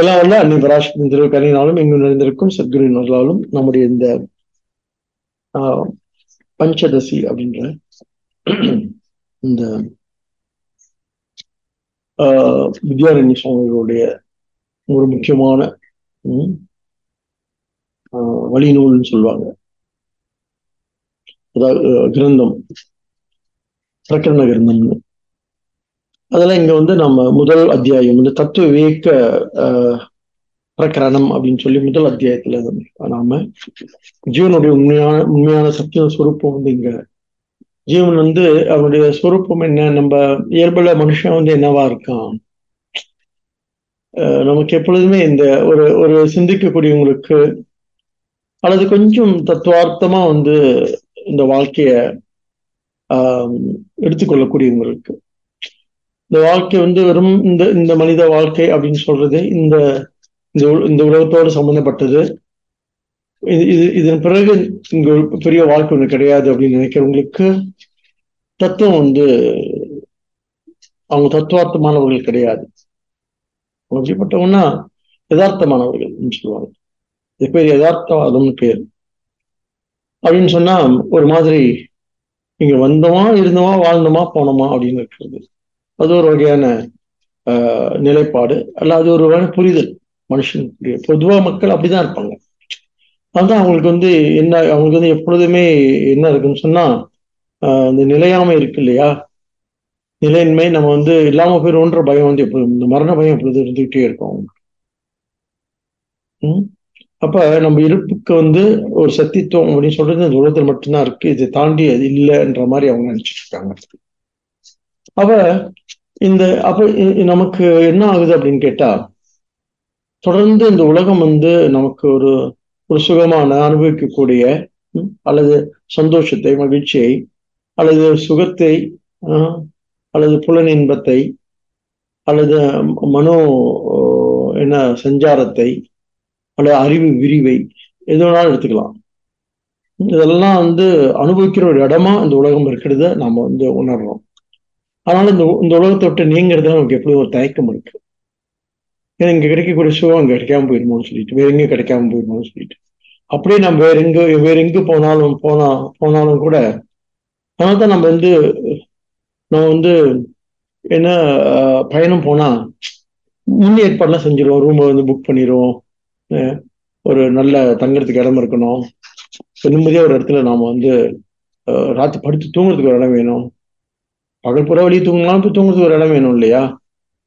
எல்லாம் வல்ல அன்னை பராசக்தி திருக்கணினாலும் இங்கு நிறைந்திருக்கும் சத்குருவினர்களாலும் நம்முடைய இந்த ஆஹ், பஞ்சதசி அப்படின்ற இந்த ஆஹ், வித்யாரண்ய சுவாமிகளுடைய ஒரு முக்கியமான ஆஹ், வழிநூல்னு சொல்லுவாங்க. அதாவது கிரந்தம் பிரகரண கிரந்தம்னு. அதெல்லாம் இங்க வந்து நம்ம முதல் அத்தியாயம் வந்து தத்துவ விவேக ஆஹ், பிரகரணம் அப்படின்னு சொல்லி முதல் அத்தியாயத்துல நாம ஜீவனுடைய உண்மையான உண்மையான சத்திய ஸ்வரூப்பம் வந்து இங்க ஜீவன் வந்து அவனுடைய ஸ்வரூப்பம் என்ன? நம்ம இயல்புல மனுஷன் வந்து என்னவா இருக்கான்? அஹ் நமக்கு எப்பொழுதுமே இந்த ஒரு ஒரு சிந்திக்கக்கூடியவங்களுக்கு அல்லது கொஞ்சம் தத்துவார்த்தமா வந்து இந்த வாழ்க்கைய ஆஹ் எடுத்துக்கொள்ளக்கூடியவங்களுக்கு இந்த வாழ்க்கை வந்து வெறும் இந்த இந்த மனித வாழ்க்கை அப்படின்னு சொல்றது இந்த இந்த உ- இந்த உலகத்தோடு சம்பந்தப்பட்டது. இது இது இதன் பிறகு இங்க பெரிய வாழ்க்கை ஒண்ணு கிடையாது அப்படின்னு நினைக்கிறவங்களுக்கு தத்துவம் வந்து அவங்க தத்துவார்த்தமானவர்கள் கிடையாது. எப்படிப்பட்டவங்கன்னா யதார்த்தமானவர்கள் சொல்லுவாங்க. இது பேர் யதார்த்தவாதம்னு பேர். அப்படின்னு சொன்னா ஒரு மாதிரி இங்க வந்தோமா இருந்தோமா வாழ்ந்தோமா போனோமா அப்படின்னு இருக்கிறது. அது ஒரு வகையான ஆஹ், நிலைப்பாடு. அல்ல அது ஒரு வகையான புரிதல் மனுஷன் பொதுவா மக்கள் அப்படிதான் இருப்பாங்க. அதான் அவங்களுக்கு வந்து என்ன அவங்களுக்கு வந்து எப்பொழுதுமே என்ன இருக்குன்னு சொன்னா இந்த நிலையாமை இருக்கு இல்லையா? நிலையின்மை நம்ம வந்து இல்லாம போயிடுவோன்ற பயம் வந்து எப்பொழுதும் இந்த மரண பயம் எப்பொழுது இருந்துகிட்டே இருக்கும் அவங்களுக்கு. அப்ப நம்ம இருப்புக்கு வந்து ஒரு சத்தித்துவம் அப்படின்னு சொல்றது இந்த உலகத்தில் மட்டும்தான் இருக்கு. இதை தாண்டி அது இல்லைன்ற மாதிரி அவங்க நினைச்சிட்டு இருக்காங்க. அப்ப இந்த அப்ப நமக்கு என்ன ஆகுது அப்படின்னு கேட்டா தொடர்ந்து இந்த உலகம் வந்து நமக்கு ஒரு ஒரு சுகமான அனுபவிக்கக்கூடிய அல்லது சந்தோஷத்தை மகிழ்ச்சியை அல்லது சுகத்தை ஆஹ், அல்லது புலன் இன்பத்தை அல்லது மனோ என்ன சஞ்சாரத்தை அல்லது அறிவு விரிவை எது வேணாலும் எடுத்துக்கலாம். இதெல்லாம் வந்து அனுபவிக்கிற ஒரு இடமா இந்த உலகம் இருக்கிறத நாம வந்து உணர்றோம். அதனால இந்த இந்த உலகத்தை விட்டு நீங்கிறது நமக்கு எப்படி ஒரு தயக்கம் இருக்கு. ஏன்னா இங்க கிடைக்கக்கூடிய சுகம் அங்கே கிடைக்காம போயிருமோன்னு சொல்லிட்டு வேற எங்கேயும் கிடைக்காம போயிருமோன்னு சொல்லிட்டு. அப்படியே நம்ம வேற எங்க வேற எங்க போனாலும் போனா போனாலும் கூட அதனால தான் நம்ம வந்து நம்ம வந்து என்ன பயணம் போனா முன் ஏற்பாடுலாம் செஞ்சிருவோம். ரூமை வந்து புக் பண்ணிடுவோம் ஒரு நல்ல தங்குறதுக்கு இடம் இருக்கணும். நிம்மதியாக ஒரு இடத்துல நாம் வந்து ராத்திரி படுத்து தூங்குறதுக்கு ஒரு இடம் வேணும். பகல் புற வெளியே தூங்கினாலும் போய் தூங்குறதுக்கு ஒரு இடம் வேணும் இல்லையா?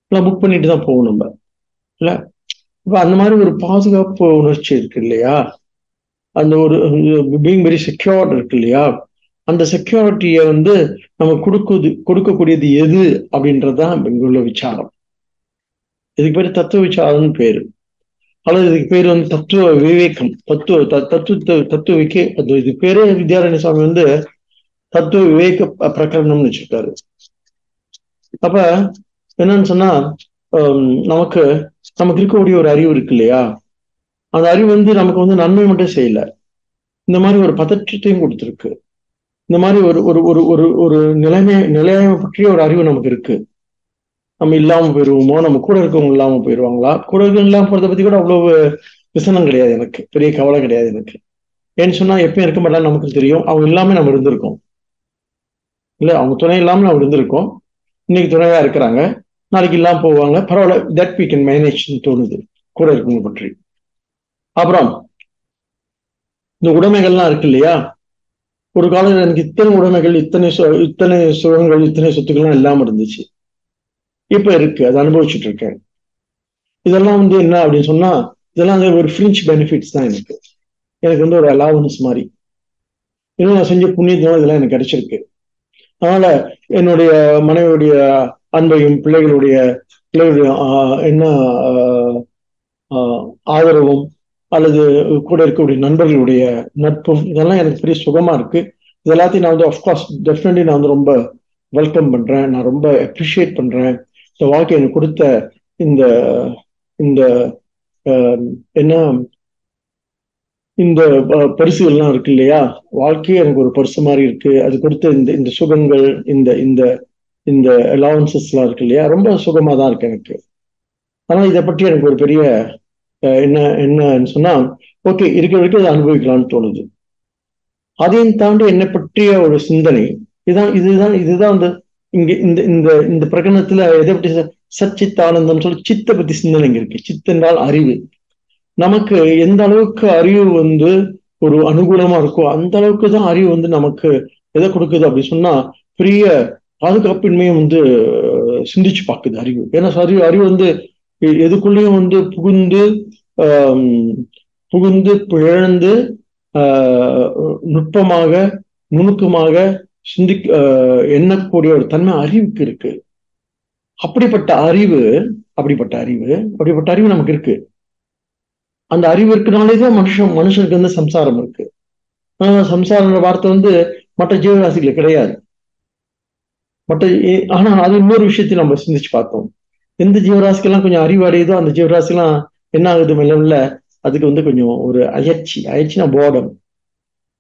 எல்லாம் புக் பண்ணிட்டு தான் போகணும் நம்ம. இல்ல? இப்போ அந்த மாதிரி ஒரு பாதுகாப்பு உணர்ச்சி இருக்கு இல்லையா? அந்த ஒரு பீங் வெரி செக்யூர்ட் இருக்கு இல்லையா? அந்த செக்யூரிட்டியை வந்து நம்ம கொடுக்குது கொடுக்கக்கூடியது எது அப்படின்றதுதான் இங்குள்ள விசாரம். இதுக்கு பேரு தத்துவ விசாரம்னு பேரு. அல்லது இதுக்கு பேரு வந்து தத்துவ விவேகம் தத்துவ தத்துவ தத்துவ அது இது பேரே வித்யாரண்ய சுவாமி வந்து தத்துவ விவேக ப- பிரகரணம்னு வச்சிருக்காரு அப்ப என்னன்னு சொன்னா ஹம், நமக்கு நமக்கு இருக்கக்கூடிய ஒரு அறிவு இருக்கு இல்லையா? அந்த அறிவு வந்து நமக்கு வந்து நன்மை மட்டும் செய்யல. இந்த மாதிரி ஒரு பதற்றத்தையும் கொடுத்துருக்கு. இந்த மாதிரி ஒரு ஒரு ஒரு ஒரு ஒரு நிலைமை நிலைமை பற்றிய ஒரு அறிவு நமக்கு இருக்கு. நம்ம இல்லாம போயிடுவோமோ நம்ம கூட இருக்கவங்க இல்லாம போயிருவாங்களா? கூட இருக்கவங்க இல்லாம போறதை பத்தி கூட அவ்வளவு விசனம் கிடையாது எனக்கு. பெரிய கவலை கிடையாது எனக்கு. ஏன்னு சொன்னா எப்பயும் இருக்க மாட்டான்னு நமக்கு தெரியும். அவங்க இல்லாம நம்ம இருந்திருக்கோம். இல்ல அவங்க துணை இல்லாமல் நம்ம இருந்திருக்கோம். இன்னைக்கு துணையா இருக்கிறாங்க. நாளைக்கு இல்லாமல் போவாங்க. பரவாயில்ல தட் வி கேன் மேனேஜ்னு தோணுது. கூட இருக்கவங்க பற்றி. அப்புறம் இந்த உடைமைகள்லாம் இருக்கு இல்லையா? ஒரு காலத்தில் எனக்கு இத்தனை உடைமைகள் இத்தனை சு- இத்தனை சுகங்கள் இத்தனை சொத்துக்கள்லாம் இல்லாமல் இருந்துச்சு. இப்போ இருக்கு. அதை அனுபவிச்சுட்டு இருக்கேன். இதெல்லாம் வந்து என்ன அப்படின்னு சொன்னா இதெல்லாம் வந்து ஒரு ஃப்ரிஞ்ச் பெனிஃபிட்ஸ் தான் எனக்கு. எனக்கு வந்து ஒரு அலாவன்ஸ் மாதிரி. இன்னும் நான் செஞ்ச புண்ணியத்தினால இதெல்லாம் எனக்கு கிடைச்சிருக்கு. அதனால என்னுடைய மனைவியுடைய அன்பையும் பிள்ளைகளுடைய பிள்ளைகளுடைய என்ன ஆஹ், ஆஹ், ஆதரவும் அல்லது கூட இருக்கக்கூடிய நண்பர்களுடைய நட்பும் இதெல்லாம் எனக்கு பெரிய சுகமா இருக்கு. இது எல்லாத்தையும் நான் வந்து அஃப்கோர்ஸ் டெஃபினெட்லி நான் வந்து ரொம்ப வெல்கம் பண்றேன். நான் ரொம்ப அப்ரிஷியேட் பண்றேன். இந்த வாழ்க்கை எனக்கு கொடுத்த இந்த இந்த ஆஹ், என்ன இந்த அஹ், பரிசுகள்லாம் இருக்கு இல்லையா? வாழ்க்கையே எனக்கு ஒரு பரிசு மாதிரி இருக்கு. அது கொடுத்த இந்த இந்த சுகங்கள் இந்த இந்த இந்த அலவன்சஸ் எல்லாம் இருக்கு இல்லையா? ரொம்ப சுகமா தான் இருக்கு எனக்கு. அதனால இதை பற்றி எனக்கு ஒரு பெரிய என்ன என்னன்னு சொன்னா ஓகே இருக்க வரைக்கும் அதை அனுபவிக்கலாம்னு தோணுது. அதையும் தாண்டி என்னை பற்றிய ஒரு சிந்தனை இதுதான் இதுதான் இதுதான் அந்த இங்க இந்த இந்த இந்த பிரகடனத்துல எதை பற்றி சச்சித் ஆனந்தம் சொல்லி சித்த பத்தி சிந்தனை இருக்கு. சித்தென்றால் அறிவு. நமக்கு எந்த அளவுக்கு அறிவு வந்து ஒரு அனுகூலமா இருக்கோ அந்த அளவுக்கு தான் அறிவு வந்து நமக்கு எதை கொடுக்குது அப்படி சொன்னா பெரிய பாதுகாப்பின்மையும் வந்து சிந்திச்சு பார்க்குது அறிவு. ஏன்னா அறிவு அறிவு வந்து எதுக்குள்ளேயும் வந்து புகுந்து புகுந்து பிழந்து நுட்பமாக நுணுக்கமாக சிந்தி எண்ணக்கூடிய ஒரு தன்மை அறிவுக்கு இருக்கு. அப்படிப்பட்ட அறிவு அப்படிப்பட்ட அறிவு அப்படிப்பட்ட அறிவு நமக்கு இருக்கு. அந்த அறிவு இருக்கனாலே தான் மனுஷன் மனுஷனுக்கு வந்து சம்சாரம் இருக்கு. சம்சாரன்ற வார்த்தை வந்து மற்ற ஜீவராசிகள் கிடையாது. மற்ற ஆனா அது இன்னொரு விஷயத்தையும் நம்ம சிந்திச்சு பார்த்தோம். எந்த ஜீவராசிக்கெல்லாம் கொஞ்சம் அறிவு அடையுதோ அந்த ஜீவராசிலாம் என்ன ஆகுது மெல்ல அதுக்கு வந்து கொஞ்சம் ஒரு அயற்சி அயற்சினா போர்டம்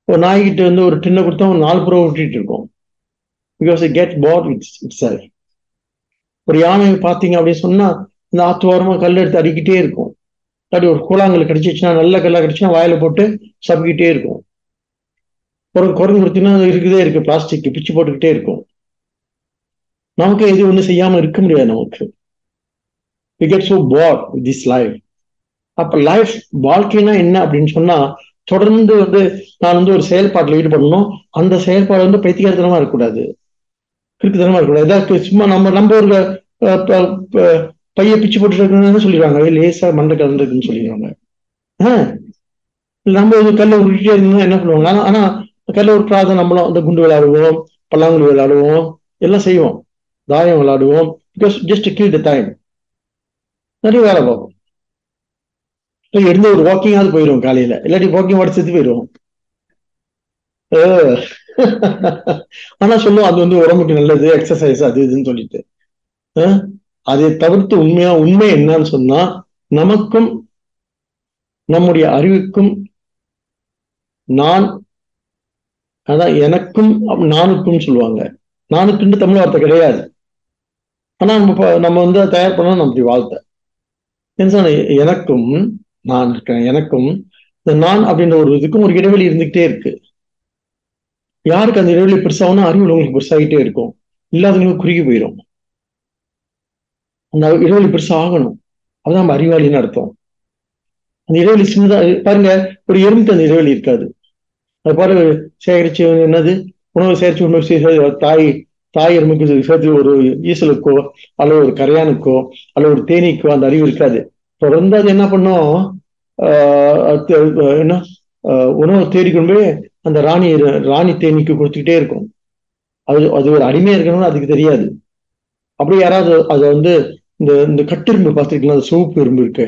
ஒரு நாய்கிட்ட வந்து ஒரு டின்னை கொடுத்தா ஒரு நாலு புறம் விட்டுட்டு இருக்கோம். Because get bored with it's ஒரு யானை பார்த்தீங்க அப்படின்னு சொன்னா இந்த ஆத்துவாரமா கல் எடுத்து அடிக்கிட்டே இருக்கும். இல்லாட்டி ஒரு கூழாங்கல் கிடைச்சிச்சுன்னா நல்ல கல்லா கிடைச்சுன்னா வாயில போட்டு சப்பிக்கிட்டே இருக்கும். ஒரு குரங்கு கொடுத்தீங்கன்னா இருக்குதே இருக்கு பிளாஸ்டிக் பிச்சு போட்டுக்கிட்டே இருக்கும். நமக்கு எது ஒன்றும் செய்யாம இருக்க முடியாது நமக்கு. We get so with this life அப்ப லைஃப் வாழ்க்கைனா என்ன அப்படின்னு சொன்னா தொடர்ந்து வந்து நான் வந்து ஒரு செயல்பாட்டில் ஈடுபடணும். அந்த செயல்பாடு வந்து பைத்தியகாரத்தனமா இருக்கக்கூடாது. கிறுக்குத்தனமா இருக்கக்கூடாது. ஏதாவது சும்மா நம்ம நம்ம ஒரு பைய பிச்சு போட்டு இருக்கணும்னு சொல்லிடுவாங்க லேசா மண்டை கலந்துருக்குன்னு சொல்லிடுவாங்க. ஆஹ் நம்ம ஒரு கல்ல உருட்டிட்டே இருந்தா என்ன பண்ணுவாங்க? ஆனா ஆனா கல்ல உருட்டாத நம்மளும் அந்த குண்டு விளையாடுவோம் பல்லாங்குழி விளையாடுவோம் எல்லாம் செய்வோம். தாயம் விளையாடுவோம். Because just kill the time நிறைய வேலை பார்ப்போம். எழுந்த ஒரு வாக்கிங்காவது போயிடும் காலையில. இல்லாட்டி வாக்கிங் வாடி செத்து போயிடுவோம். ஆனா சொல்லுவோம் அது வந்து உடம்புக்கு நல்லது எக்ஸசைஸ் அது இதுன்னு சொல்லிட்டு. அதை தவிர்த்து உண்மையா உண்மை என்னன்னு சொன்னா நமக்கும் நம்முடைய அறிவுக்கும் நான் அதான் எனக்கும் நானுக்கும் சொல்லுவாங்க. நானுக்குன்னு தமிழ் வார்த்தை கிடையாது. ஆனா நம்ம நம்ம வந்து தயார் பண்ணா நம்முடைய வாழ்த்தை. எனக்கும் நான் இருக்கேன் எனக்கும் இந்த நான் அப்படின்ற ஒரு இதுக்கும் ஒரு இடைவெளி இருந்துகிட்டே இருக்கு. யாருக்கு அந்த இடைவெளி பெருசாகனா அறிவு உங்களுக்கு பெருசாகிட்டே இருக்கும். இல்லாதவங்களுக்கு குறுகி போயிடும் அந்த இடைவெளி பெருசா ஆகணும். அதுதான் நம்ம அறிவாளின்னு அர்த்தம். அந்த இடைவெளி சின்னதா பாருங்க ஒரு எறும்புக்கு அந்த இடைவெளி இருக்காது. அது பாரு சேகரிச்சு என்னது? உணவு சேகரிச்சு உணவு தாய் தாய் எறும்புக்கு சேர்த்து ஒரு ஈசலுக்கோ அல்லது ஒரு கரையானுக்கோ அல்லது ஒரு தேனீக்கோ அந்த அறிவு இருக்காது. தொடர்ந்து அது என்ன பண்ணும்? என்ன? உணவு தேடிக்கொண்டு அந்த ராணி ராணி தேனீக்கு கொடுத்துக்கிட்டே இருக்கும். அது அது ஒரு அடிமையா இருக்கணும்னு அதுக்கு தெரியாது. அப்படி யாராவது அதை வந்து இந்த இந்த கட்டெரும்பு பார்த்துருக்கலாம் அந்த சிவப்பு எறும்பு இருக்கு.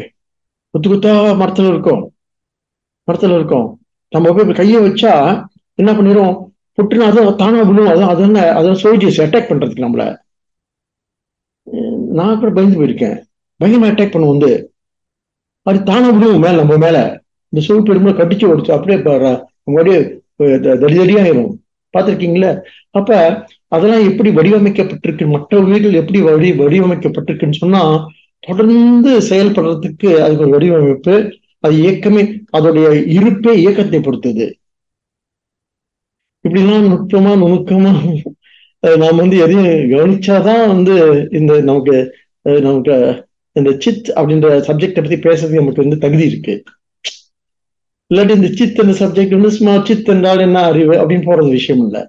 குத்து குத்தா மரத்துல இருக்கும். மரத்துல இருக்கும். நம்ம போய் கையை வச்சா என்ன பண்ணிடும் புட்டுனா அதான் தானா விழுவும் அதான் அது அதான் சோல்ஜர்ஸ் அட்டாக் பண்றதுக்கு நம்மள. நான் கூட பயந்து போயிருக்கேன். பயங்கரமா அட்டாக் பண்ணும் வந்து. அது தானா விழுவும் மேல நம்ம மேல. இந்த சிவப்பு எறும்புல கடிச்சு ஓடிச்சு அப்படியே அப்படியே தடி தடியாயிரும் பார்த்துருக்கீங்களா? அப்ப அதெல்லாம் எப்படி வடிவமைக்கப்பட்டிருக்கு? மற்ற உயிர்கள் எப்படி வடி வடிவமைக்கப்பட்டிருக்குன்னு சொன்னா தொடர்ந்து செயல்படுறதுக்கு அதுக்கு ஒரு வடிவமைப்பு அது இயக்கமே அதோடைய இருப்பே இயக்கத்தை பொறுத்தது. இப்படிலாம் நுட்பமா நுணுக்கமா நாம் வந்து எதையும் கவனிச்சாதான் வந்து இந்த நமக்கு நமக்கு இந்த சித் அப்படின்ற சப்ஜெக்டை பத்தி பேசுறதுக்கு நமக்கு வந்து தகுதி இருக்கு. இல்லாட்டி இந்த சித் என்ற சப்ஜெக்ட் வந்து சும்மா சித் என்றால் என்ன அறிவு அப்படின்னு போறது விஷயம் இல்லை.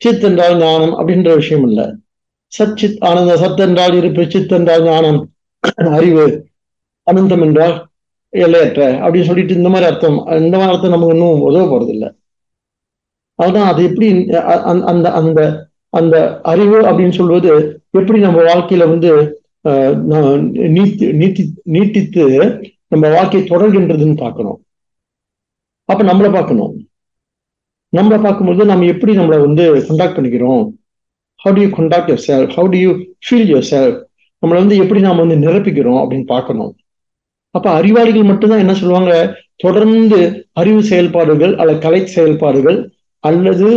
சித் என்றால் ஞானம் அப்படின்ற விஷயம் இல்லை. சச்சித் ஆனந்த சத் என்றால் இருப்பு சித் என்றால் ஞானம் அறிவு அனந்தம் என்றால் எல்லையற்ற அப்படின்னு சொல்லிட்டு இந்த மாதிரி அர்த்தம். இந்த மாதிரி அர்த்தம் நமக்கு இன்னும் உதவ போறது இல்லை. அதுதான் அது எப்படி அந்த அந்த அந்த அறிவு அப்படின்னு சொல்வது எப்படி நம்ம வாழ்க்கையில வந்து நீத்தி நீட்டி நீட்டித்து நம்ம வாழ்க்கையை தொடர்கின்றதுன்னு பார்க்கணும். அப்ப நம்மளை பார்க்கணும். நம்மளை பார்க்கும்போது நம்ம எப்படி நம்மளை வந்து கண்டாக்ட் பண்ணிக்கிறோம்? How do you contact yourself how do you feel yourself நம்மளை வந்து எப்படி நாம வந்து நிரப்பிக்கிறோம் அப்படின்னு பார்க்கணும். அப்ப அறிவாளிகள் மட்டும்தான் என்ன சொல்லுவாங்க? தொடர்ந்து அறிவு செயல்பாடுகள் அல்லது கலை செயல்பாடுகள் அல்லது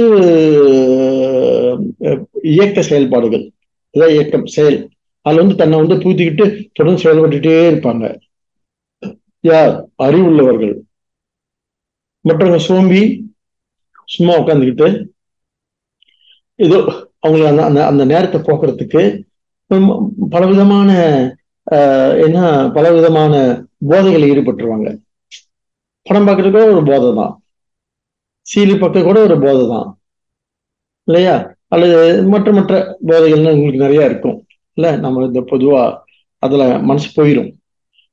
இயக்க செயல்பாடுகள். இதான் இயக்கம் செயல். அதுல வந்து தன்னை வந்து தூத்திக்கிட்டு தொடர்ந்து செயல்பட்டுட்டே இருப்பாங்க. யார்? அறிவுள்ளவர்கள். மற்றவங்க சோம்பி சும்மா உட்காந்துக்கிட்டு ஏதோ அவங்களை அந்த அந்த அந்த நேரத்தை போக்குறதுக்கு பலவிதமான என்ன பலவிதமான போதைகளை ஈடுபட்டுருவாங்க. படம் பார்க்கறது கூட ஒரு போதை தான் சீலி பக்கம் கூட ஒரு போதை தான் இல்லையா? அல்லது மற்ற மற்ற போதைகள்னு உங்களுக்கு நிறைய இருக்கும். இல்ல? நம்ம இந்த பொதுவா அதுல மனசு போயிடும்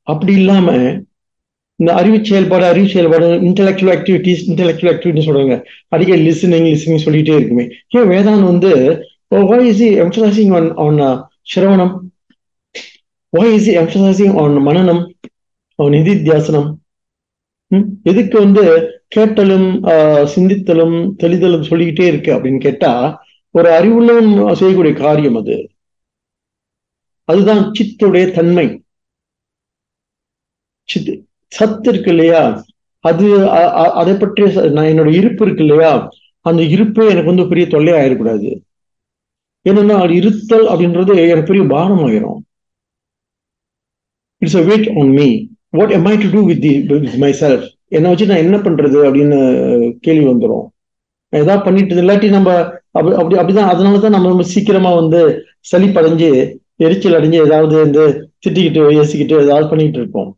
அப்படி இல்லாம இந்த அறிவு செயல்பாடு அறிவு செயல்பாடு இன்டெலக்சுவல் ஆக்டிவிட்டிஸ் இன்டெலக்சுவல் ஆக்டிவிட்டிஸ் சொல்றாங்க. அடிக்கடி லிசனிங் லிசனிங் சொல்லிட்டே இருக்குமே. ஏன் வேதான் வந்து why is emphasising on on சிரவணம் why இஸ் எம்சசைசிங் ஆன் மனநம் on நிதித்தியாசனம் எதுக்கு வந்து கேட்டலும் சிந்தித்தலும் தெளிதலும் சொல்லிக்கிட்டே இருக்கு அப்படின்னு கேட்டா ஒரு அறிவுள்ளவன் செய்யக்கூடிய காரியம் அது. அதுதான் சித்துடைய தன்மை. சித்து. சத்து இருக்கு இல்லையா? அது அதை பற்றிய நான் என்னோட இருப்பு இருக்கு இல்லையா? அந்த இருப்பே எனக்கு வந்து பெரிய தொல்லை ஆயிடக்கூடாது என்னன்னா அது இருத்தல் அப்படின்றது எனக்கு பெரிய பாரம் ஆயிரும் it's a weight on me what am I to do with with myself என்னை வச்சு நான் என்ன பண்றது அப்படின்னு கேள்வி வந்துடும் ஏதாவது பண்ணிட்டு இல்லாட்டி நம்ம அப்படி அப்படி அப்படிதான் அதனாலதான் நம்ம ரொம்ப சீக்கிரமா வந்து சளி படைஞ்சு எரிச்சல் அடைஞ்சு ஏதாவது வந்து திட்டிக்கிட்டு யோசிக்கிட்டு ஏதாவது பண்ணிக்கிட்டு இருப்போம்.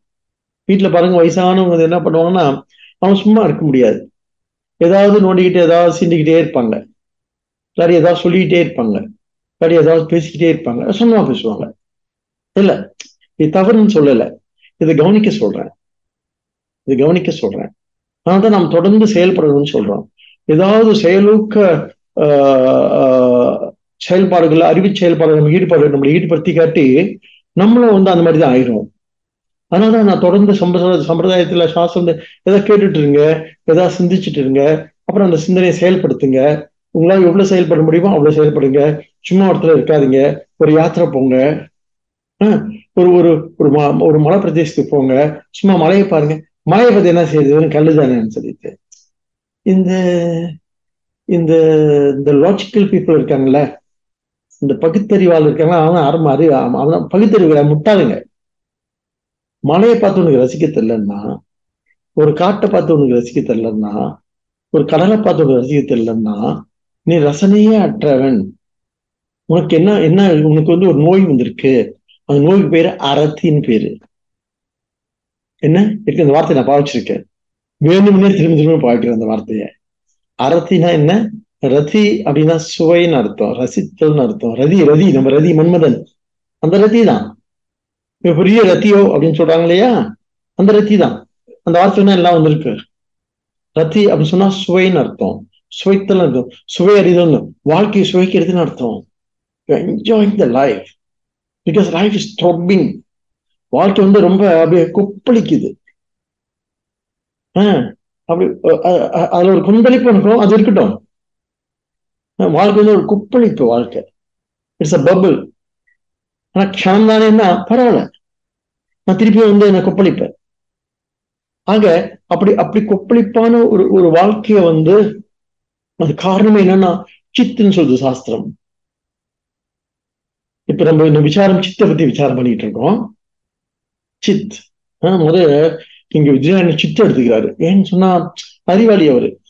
வீட்டுல பாருங்க வயசானவங்க என்ன பண்ணுவாங்கன்னா அவன் சும்மா இருக்க முடியாது. ஏதாவது நோண்டிக்கிட்டு ஏதாவது சிந்திக்கிட்டே இருப்பாங்க. இல்லாட்டி ஏதாவது சொல்லிக்கிட்டே இருப்பாங்க. இல்லாட்டி ஏதாவது பேசிக்கிட்டே இருப்பாங்க. சும்மா பேசுவாங்க. இல்ல இது தவறுன்னு சொல்லலை. இதை கவனிக்க சொல்றேன். இது கவனிக்க சொல்றேன். அதனால தான் நாம் தொடர்ந்து செயல்படணும்னு சொல்றோம். ஏதாவது செயலூக்க செயல்பாடுகள் அறிவு செயல்பாடுகள் நம்ம ஈடுபாடு நம்மளை ஈடுபடுத்தி காட்டி நம்மளும் வந்து அந்த மாதிரி தான் ஆயிரும் அதனாலதான் நான் தொடர்ந்து சம்பிர சம்பிரதாயத்துல சாஸ்திரம் எதாவது கேட்டுட்டு இருங்க ஏதாவது சிந்திச்சுட்டு இருங்க அப்புறம் அந்த சிந்தனையை செயல்படுத்துங்க. உங்களால் எவ்வளவு செயல்பட முடியுமோ அவ்வளவு செயல்படுங்க. சும்மா இடத்துல இருக்காதீங்க. ஒரு யாத்திரை போங்க. ஒரு ஒரு ஒரு ஒரு மலை பிரதேசத்துக்கு போங்க. சும்மா மலையை பாருங்க. மலையை பத்தி என்ன செய்யுது? கல்லு தானேன்னு சொல்லிட்டு இந்த இந்த இந்த லாஜிக்கல் பீப்புள் இருக்காங்கல்ல இந்த பகுத்தறிவாள் இருக்காங்க அவன் அறம் அறிவு அவன் பகுத்தறிவு முட்டாளுங்க. மலையை பார்த்து உனக்கு ரசிக்க தெரிலன்னா ஒரு காட்டை பார்த்து உனக்கு ரசிக்க தெரிலன்னா ஒரு கடலை பார்த்து உனக்கு ரசிக்க தெரிலன்னா நீ ரசனையே அற்றவன். உனக்கு என்ன என்ன உனக்கு வந்து ஒரு நோய் வந்திருக்கு. அந்த நோய்க்கு பேரு அரத்தின்னு பேரு. என்ன? இருக்கு அந்த வார்த்தையை நான் பாவிச்சிருக்கேன். வேணும்னே திரும்ப திரும்ப பாவிக்கிறேன் அந்த வார்த்தையை. அரத்தினா என்ன? ரதி அப்படின்னா சுவைன்னு அர்த்தம். ரசித்தல்னு அர்த்தம். ரதி ரதி நம்ம ரதி மன்மதன். அந்த ரதி தான் பெரிய ரத்தியோ அப்படின்னு சொல்றாங்க இல்லையா? அந்த ரத்தி தான். அந்த வார்த்தை எல்லாம் வந்திருக்கு. ரத்தி அப்படின்னு சொன்னா சுவைன்னு அர்த்தம். சுவைத்தல் அர்த்தம். சுவை அறிதல் வாழ்க்கையை சுவைக்கிறதுன்னு அர்த்தம். Enjoying the life because life is throbbing வாழ்க்கை வந்து ரொம்ப அப்படியே கொப்பளிக்குது. ஆஹ் அப்படி அதுல ஒரு கொந்தளிப்பு இருக்கும். அது இருக்கட்டும். வாழ்க்கை வந்து ஒரு கொப்பளிப்பு வாழ்க்கை. இட்ஸ் அ பபுள் ஆனா க்ஷணம் தானேன்னா பரவாயில்ல. நான் திருப்பி வந்து என்ன கொப்பளிப்பேன். ஆக அப்படி அப்படி கொப்பளிப்பான ஒரு ஒரு வாழ்க்கைய வந்து அது காரணம் என்னன்னா சித்துன்னு சொல்றது சாஸ்திரம். இப்ப நம்ம இந்த விசாரம் சித்தை பத்தி விசாரம் பண்ணிட்டு இருக்கோம். சித். முத இங்க விஜயாரண சித்து எடுத்துக்கிறாரு. ஏன்னு சொன்னா அறிவாளி அவரு.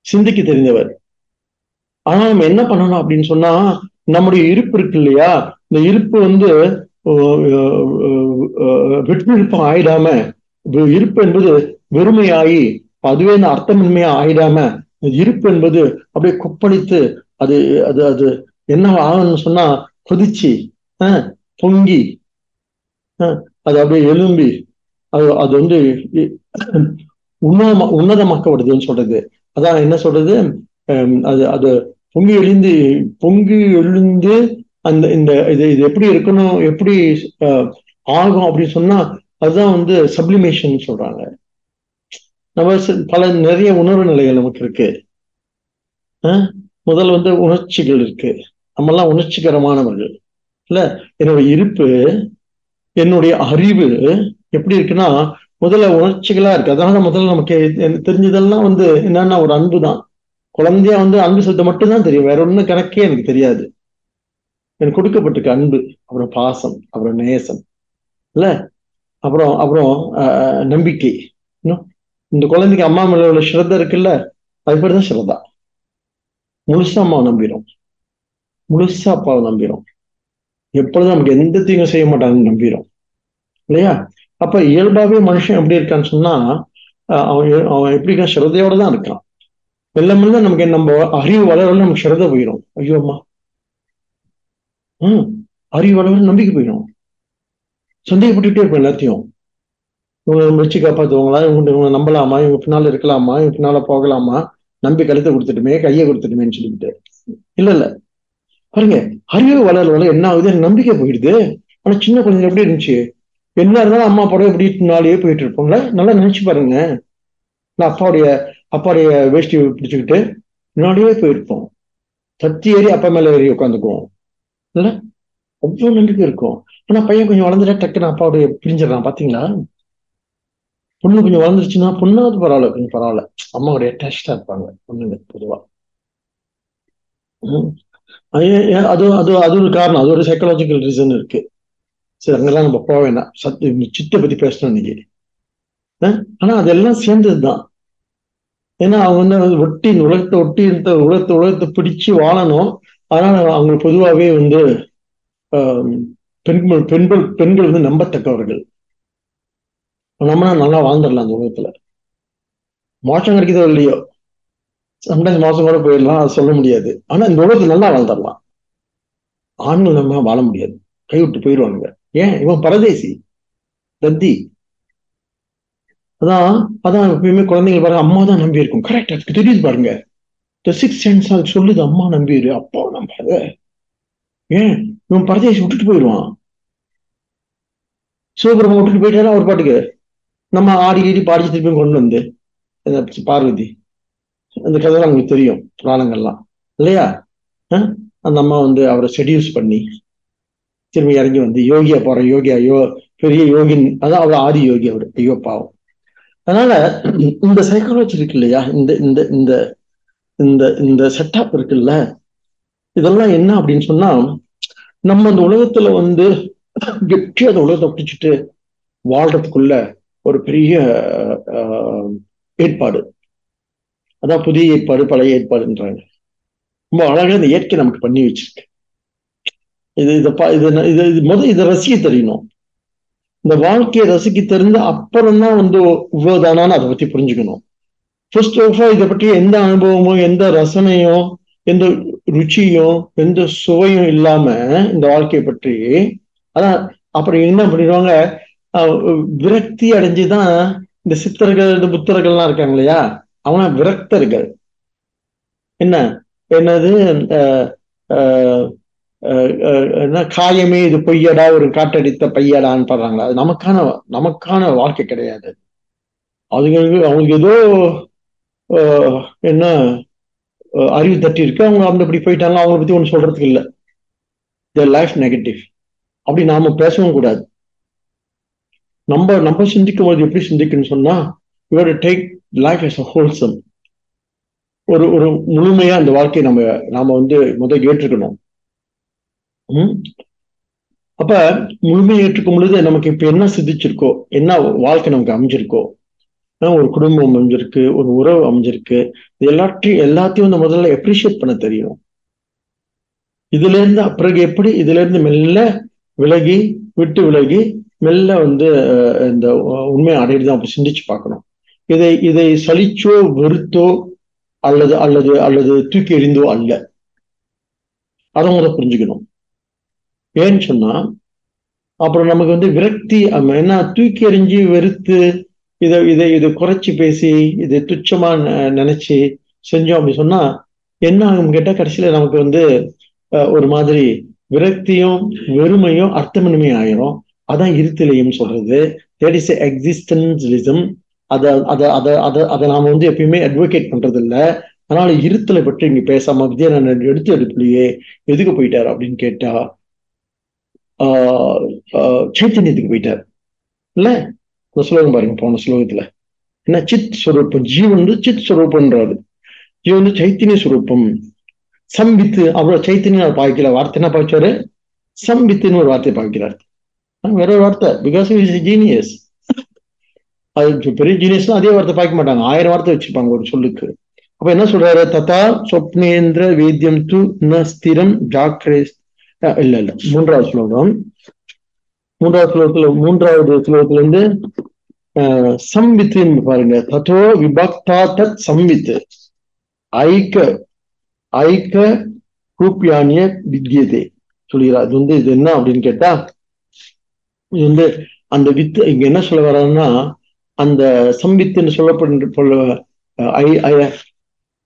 சிந்திக்க தெரிந்தவர். ஆனா நம்ம என்ன பண்ணணும் அப்படின்னு சொன்னா நம்முடைய இருப்பு இருக்கு இல்லையா? இந்த இருப்பு வந்து வெற்றிருப்பம் ஆயிடாம இருப்பு என்பது வெறுமையாகி அதுவே இந்த அர்த்தமின்மையா ஆயிடாம இருப்பு என்பது அப்படியே கொப்பளித்து அது அது அது என்ன ஆகணும்னு சொன்னா கொதிச்சு பொங்கி அது அப்படியே எலும்பி அது அது வந்து உன்னதமா உன்னதமாக்கப்படுதுன்னு சொல்றது. அதான் என்ன சொல்றது? அது அது பொங்கி எழுந்து பொங்கி எழுந்து அந்த இந்த இது இது எப்படி இருக்கணும் எப்படி ஆகும் அப்படின்னு சொன்னா அதுதான் வந்து சப்ளிமேஷன் சொல்றாங்க. நம்ம பல நிறைய உணர்வு நிலைகள் நமக்கு இருக்கு. முதல்ல வந்து உணர்ச்சிகள் இருக்கு. நம்மெல்லாம் உணர்ச்சிகரமானவர்கள். இல்ல என்னுடைய இருப்பு என்னுடைய அறிவு எப்படி இருக்குன்னா முதல்ல உணர்ச்சிகளா இருக்கு. அதனால முதல்ல நமக்கு தெரிஞ்சதெல்லாம் வந்து என்னன்னா ஒரு அன்பு தான் குழந்தையா வந்து அன்பு செலுத்த மட்டும்தான் தெரியும். வேற ஒன்றும் கணக்கே எனக்கு தெரியாது. எனக்கு கொடுக்கப்பட்டிருக்க அன்பு அப்புறம் பாசம் அப்புறம் நேசம் இல்ல? அப்புறம் அப்புறம் நம்பிக்கை. இன்னும்? இந்த குழந்தைக்கு அம்மா மேல உள்ள ஸ்ரத்த இருக்குல்ல? அது பேர் தான் ஸ்ரத்தா. முழுசா அம்மாவை நம்பிடும் முழுசா அப்பாவை நம்பிடும் எப்பொழுதும் நமக்கு எந்த தீங்கும் செய்ய மாட்டாங்கன்னு நம்பிடும் இல்லையா? அப்ப இயல்பாவே மனுஷன் எப்படி இருக்கான்னு சொன்னா அவன் அவன் எப்படி இருக்கான்? ஸ்ரத்தையோட தான் இருக்கான். மெல்ல மெல்ல நமக்கு நம்ம அறிவு வளரும் நமக்கு ஸ்ரத்த போயிடும். ஐயோ அம்மா. ஹம் அறிவு வளர நம்பிக்கை போயிடும். சந்தேகப்பட்டுட்டே இருப்போம் எல்லாத்தையும். இவங்க நம்ம வச்சு காப்பாத்துவாங்களா? இவங்க இவங்க நம்பலாமா? இவங்க பின்னால இருக்கலாமா? இவங்க பின்னால போகலாமா? நம்பி கழுத்தை கொடுத்துட்டுமே கையை கொடுத்துட்டுமேன்னு சொல்லிட்டு இல்ல இல்ல. பாருங்க அறிவு வளர வளர என்ன ஆகுது? எனக்கு நம்பிக்கை போயிடுது. ஆனா சின்ன குழந்தை எப்படி இருந்துச்சு? என்ன இருந்தாலும் அம்மா படம் எப்படி நாளையே போயிட்டு இருப்போம்ல? நல்லா நினைச்சு பாருங்க. நான் அப்பாவுடைய அப்பாடைய வேஷ்டி பிடிச்சுக்கிட்டு முன்னாடியே போயிருப்போம். தத்தி ஏறி அப்பா மேல ஏறி உட்காந்துக்குவோம். இல்லை அவ்வளவு நம்பிக்கை இருக்கும். ஆனா பையன் கொஞ்சம் வளர்ந்துட்டா டக்குன்னு அப்பாவுடைய பிரிஞ்சிடறான் பாத்தீங்களா? பொண்ணு கொஞ்சம் வளர்ந்துருச்சுன்னா பொண்ணாவது பரவாயில்ல கொஞ்சம் பரவாயில்ல. அம்மாவுடைய அட்டாச்சா இருப்பாங்க பொண்ணுங்க பொதுவா. உம். அது ஏன் அது அது அது ஒரு காரணம் அது ஒரு சைக்காலஜிக்கல் ரீசன் இருக்கு. சரி அங்கெல்லாம் நம்ம போக வேண்டாம். சத்து சித்தை பத்தி பேசணும் இன்னைக்கு. அஹ்? ஆனா அதெல்லாம் சேர்ந்ததுதான். ஏன்னா அவங்க வந்து ஒட்டி இந்த உலகத்தை ஒட்டி இந்த உலகத்தை உலகத்தை பிடிச்சு வாழணும். அதனால அவங்க பொதுவாகவே வந்து பெண்கள் பெண்கள் பெண்கள் வந்து நம்பத்தக்கவர்கள். நம்மனா நல்லா வாழ்ந்துடலாம் அந்த உலகத்துல. மோசம் கிடைக்குதோ இல்லையோ? சம்டைம்ஸ் மோசம் கூட போயிடலாம் அது சொல்ல முடியாது. ஆனா இந்த உலகத்துல நல்லா வாழ்ந்துடலாம். ஆண்கள் நம்ம வாழ முடியாது. கைவிட்டு போயிடுவானுங்க. ஏன்? இவன் பரதேசி. தத்தி அதான் அதான் எப்பயுமே குழந்தைங்க பாருங்க அம்மா தான் நம்பி இருக்கும். கரெக்ட் அதுக்கு தெரியுது பாருங்க. த சிக்ஸ் சென்ஸ் அது சொல்லுது அம்மா நம்பிடு அப்பா நம்பாத ஏன்? இவன் பரதேசி விட்டுட்டு போயிடுவான் சிவபெருமா விட்டுட்டு போயிட்டாரு அவர் பாட்டுக்கு. நம்ம ஆடி கீடி பாடி திருப்பி கொண்டு வந்து. பார்வதி. அந்த கதைலாம் உங்களுக்கு தெரியும் புராணங்கள்லாம். இல்லையா? அந்த அம்மா வந்து அவரை செடியூஸ் பண்ணி திரும்பி இறங்கி வந்து யோகியா போற யோகியா யோ பெரிய யோகின். அதான் அவர் ஆதி யோகி அவர். ஐயோ பாவம். அதனால இந்த சைக்காலஜி இருக்கு இல்லையா? இந்த இந்த இந்த இந்த இந்த செட்டப் இருக்குல்ல? இதெல்லாம் என்ன அப்படின்னு சொன்னா நம்ம இந்த உலகத்துல வந்து வெற்றி அந்த உலகத்தை பிடிச்சிட்டு வாழ்றதுக்குள்ள ஒரு பெரிய ஆஹ், ஏற்பாடு. அதான் புதிய ஏற்பாடு பழைய ஏற்பாடுன்றாங்க. ரொம்ப அழகா இந்த இயற்கை நமக்கு பண்ணி வச்சிருக்கு. இது இதை இது இது இது முதல் இதை ரசிக்க தெரியணும் இந்த வாழ்க்கையை ரசிக்க தெரிஞ்ச அப்புறம் தான் வந்து இவ்வளவுதானான்னு அதை பத்தி புரிஞ்சுக்கணும். ஃபர்ஸ்ட் ஆஃப் ஆல் இதை பற்றி எந்த அனுபவமும் எந்த ரசனையும் எந்த ருச்சியும் எந்த சுவையும் இல்லாம இந்த வாழ்க்கையை பற்றி அதான் அப்புறம் என்ன பண்ணிடுவாங்க? அஹ் விரக்தி அடைஞ்சுதான் இந்த சித்தர்கள் இந்த புத்தர்கள்லாம் இருக்காங்க இல்லையா? அவனா விரக்தர்கள். என்ன? என்னது? அஹ் அஹ் என்ன காயமே இது பொய்யடா ஒரு காட்டடித்த பையடான்னு பாடுறாங்களா. அது நமக்கான நமக்கான வாழ்க்கை கிடையாது. அதுங்களுக்கு அவங்களுக்கு ஏதோ என்ன அறிவு தட்டி இருக்கு அவங்க அந்த இப்படி போயிட்டாங்க அவங்கள பத்தி ஒன்றும் சொல்றதுக்கு இல்லை. த லைஃப் நெகட்டிவ் அப்படி நாம பேசவும் கூடாது. நம்ம நம்ம சிந்திக்கும் போது எப்படி சிந்திக்கணும்னு சொன்னா இவர் take life is a wholesome ஒரு ஒரு முழுமையா அந்த வாழ்க்கையை நம்ம நாம வந்து முதல் ஏற்றுக்கணும். அப்ப முழுமையை ஏற்றுக்கும் பொழுது நமக்கு இப்ப என்ன சிந்திச்சிருக்கோ என்ன வாழ்க்கை நமக்கு அமைஞ்சிருக்கோ ஒரு குடும்பம் அமைஞ்சிருக்கு ஒரு உறவு அமைஞ்சிருக்கு இது எல்லாத்தையும் எல்லாத்தையும் வந்து முதல்ல எப்ரிஷியேட் பண்ண தெரியும். இதுல இருந்து பிறகு எப்படி இதுல இருந்து மெல்ல விலகி விட்டு விலகி மெல்ல வந்து இந்த உண்மையை அடையிறது அப்படி சிந்திச்சு பார்க்கணும். இதை இதை சலிச்சோ வெறுத்தோ அல்லது அல்லது அல்லது தூக்கி எறிந்தோ அல்ல. அதை முதல்ல புரிஞ்சுக்கணும். ஏன்னு சொன்னா அப்புறம் நமக்கு வந்து விரக்தி என்ன தூக்கி எறிஞ்சு வெறுத்து இதை இதை இதை குறைச்சி பேசி இதை துச்சமா ந- நினைச்சு செஞ்சோம் அப்படின்னு சொன்னா என்ன ஆகும் கேட்டா கடைசியில நமக்கு வந்து ஒரு மாதிரி விரக்தியும் வெறுமையும் அர்த்தமின்மை ஆயிரும். அதான் இருத்திலையும் சொல்றது. தேட் இஸ் எக்ஸிஸ்டன்ஸ்லிசம் அதை அதை அதை அதை அதை நாம வந்து எப்பயுமே அட்வொகேட் பண்றது இல்லை அதனால இருத்தலை பற்றி இங்க பேசாம விஜயநாதன் எடுத்து எடுப்புலையே எதுக்கு போயிட்டார் அப்படின்னு கேட்டா சைத்தன்யத்துக்கு போயிட்டார். இல்ல? இந்த ஸ்லோகம் பாருங்க போன ஸ்லோகத்துல. என்ன? சித் சுரூபம். ஜீவன் வந்து சித் ஸ்வரூபம்ன்றாரு ஜீவன் வந்து சைத்தன்ய சுரூபம். சம்பித்து அவ்வளவு சைத்தன்யம் பாய்க்கல வார்த்தை என்ன பாய்ச்சாரு சம்பித்துன்னு ஒரு வார்த்தையை பாய்க்கிறார் வேற ஒரு வார்த்தை. பிகாஸ் இஸ் ஜீனியஸ் அது பெரிய ஜீனியஸ்னா அதே வார்த்தை பார்க்க மாட்டாங்க. ஆயிரம் வார்த்தை வச்சிருப்பாங்க ஒரு சொல்லுக்கு. அப்ப என்ன சொல்றாரு? ததா சொப்னேந்திர வேத்தியம் து ந ஸ்திரம் ஜாக்கிரே இல்ல இல்ல. மூன்றாவது ஸ்லோகம். மூன்றாவது ஸ்லோகத்துல மூன்றாவது ஸ்லோகத்துல இருந்து சம்வித்துன்னு பாருங்க. தத்தோ விபக்தா தத் சம்வித். ஐக்க ஐக்க கூப்பியானிய வித்தியதே சொல்கிறார் இது வந்து இது என்ன அப்படின்னு கேட்டா இது வந்து அந்த வித்து இங்க என்ன சொல்ல வர்றாருன்னா அந்த சம்பித்துன்னு சொல்லப்படுற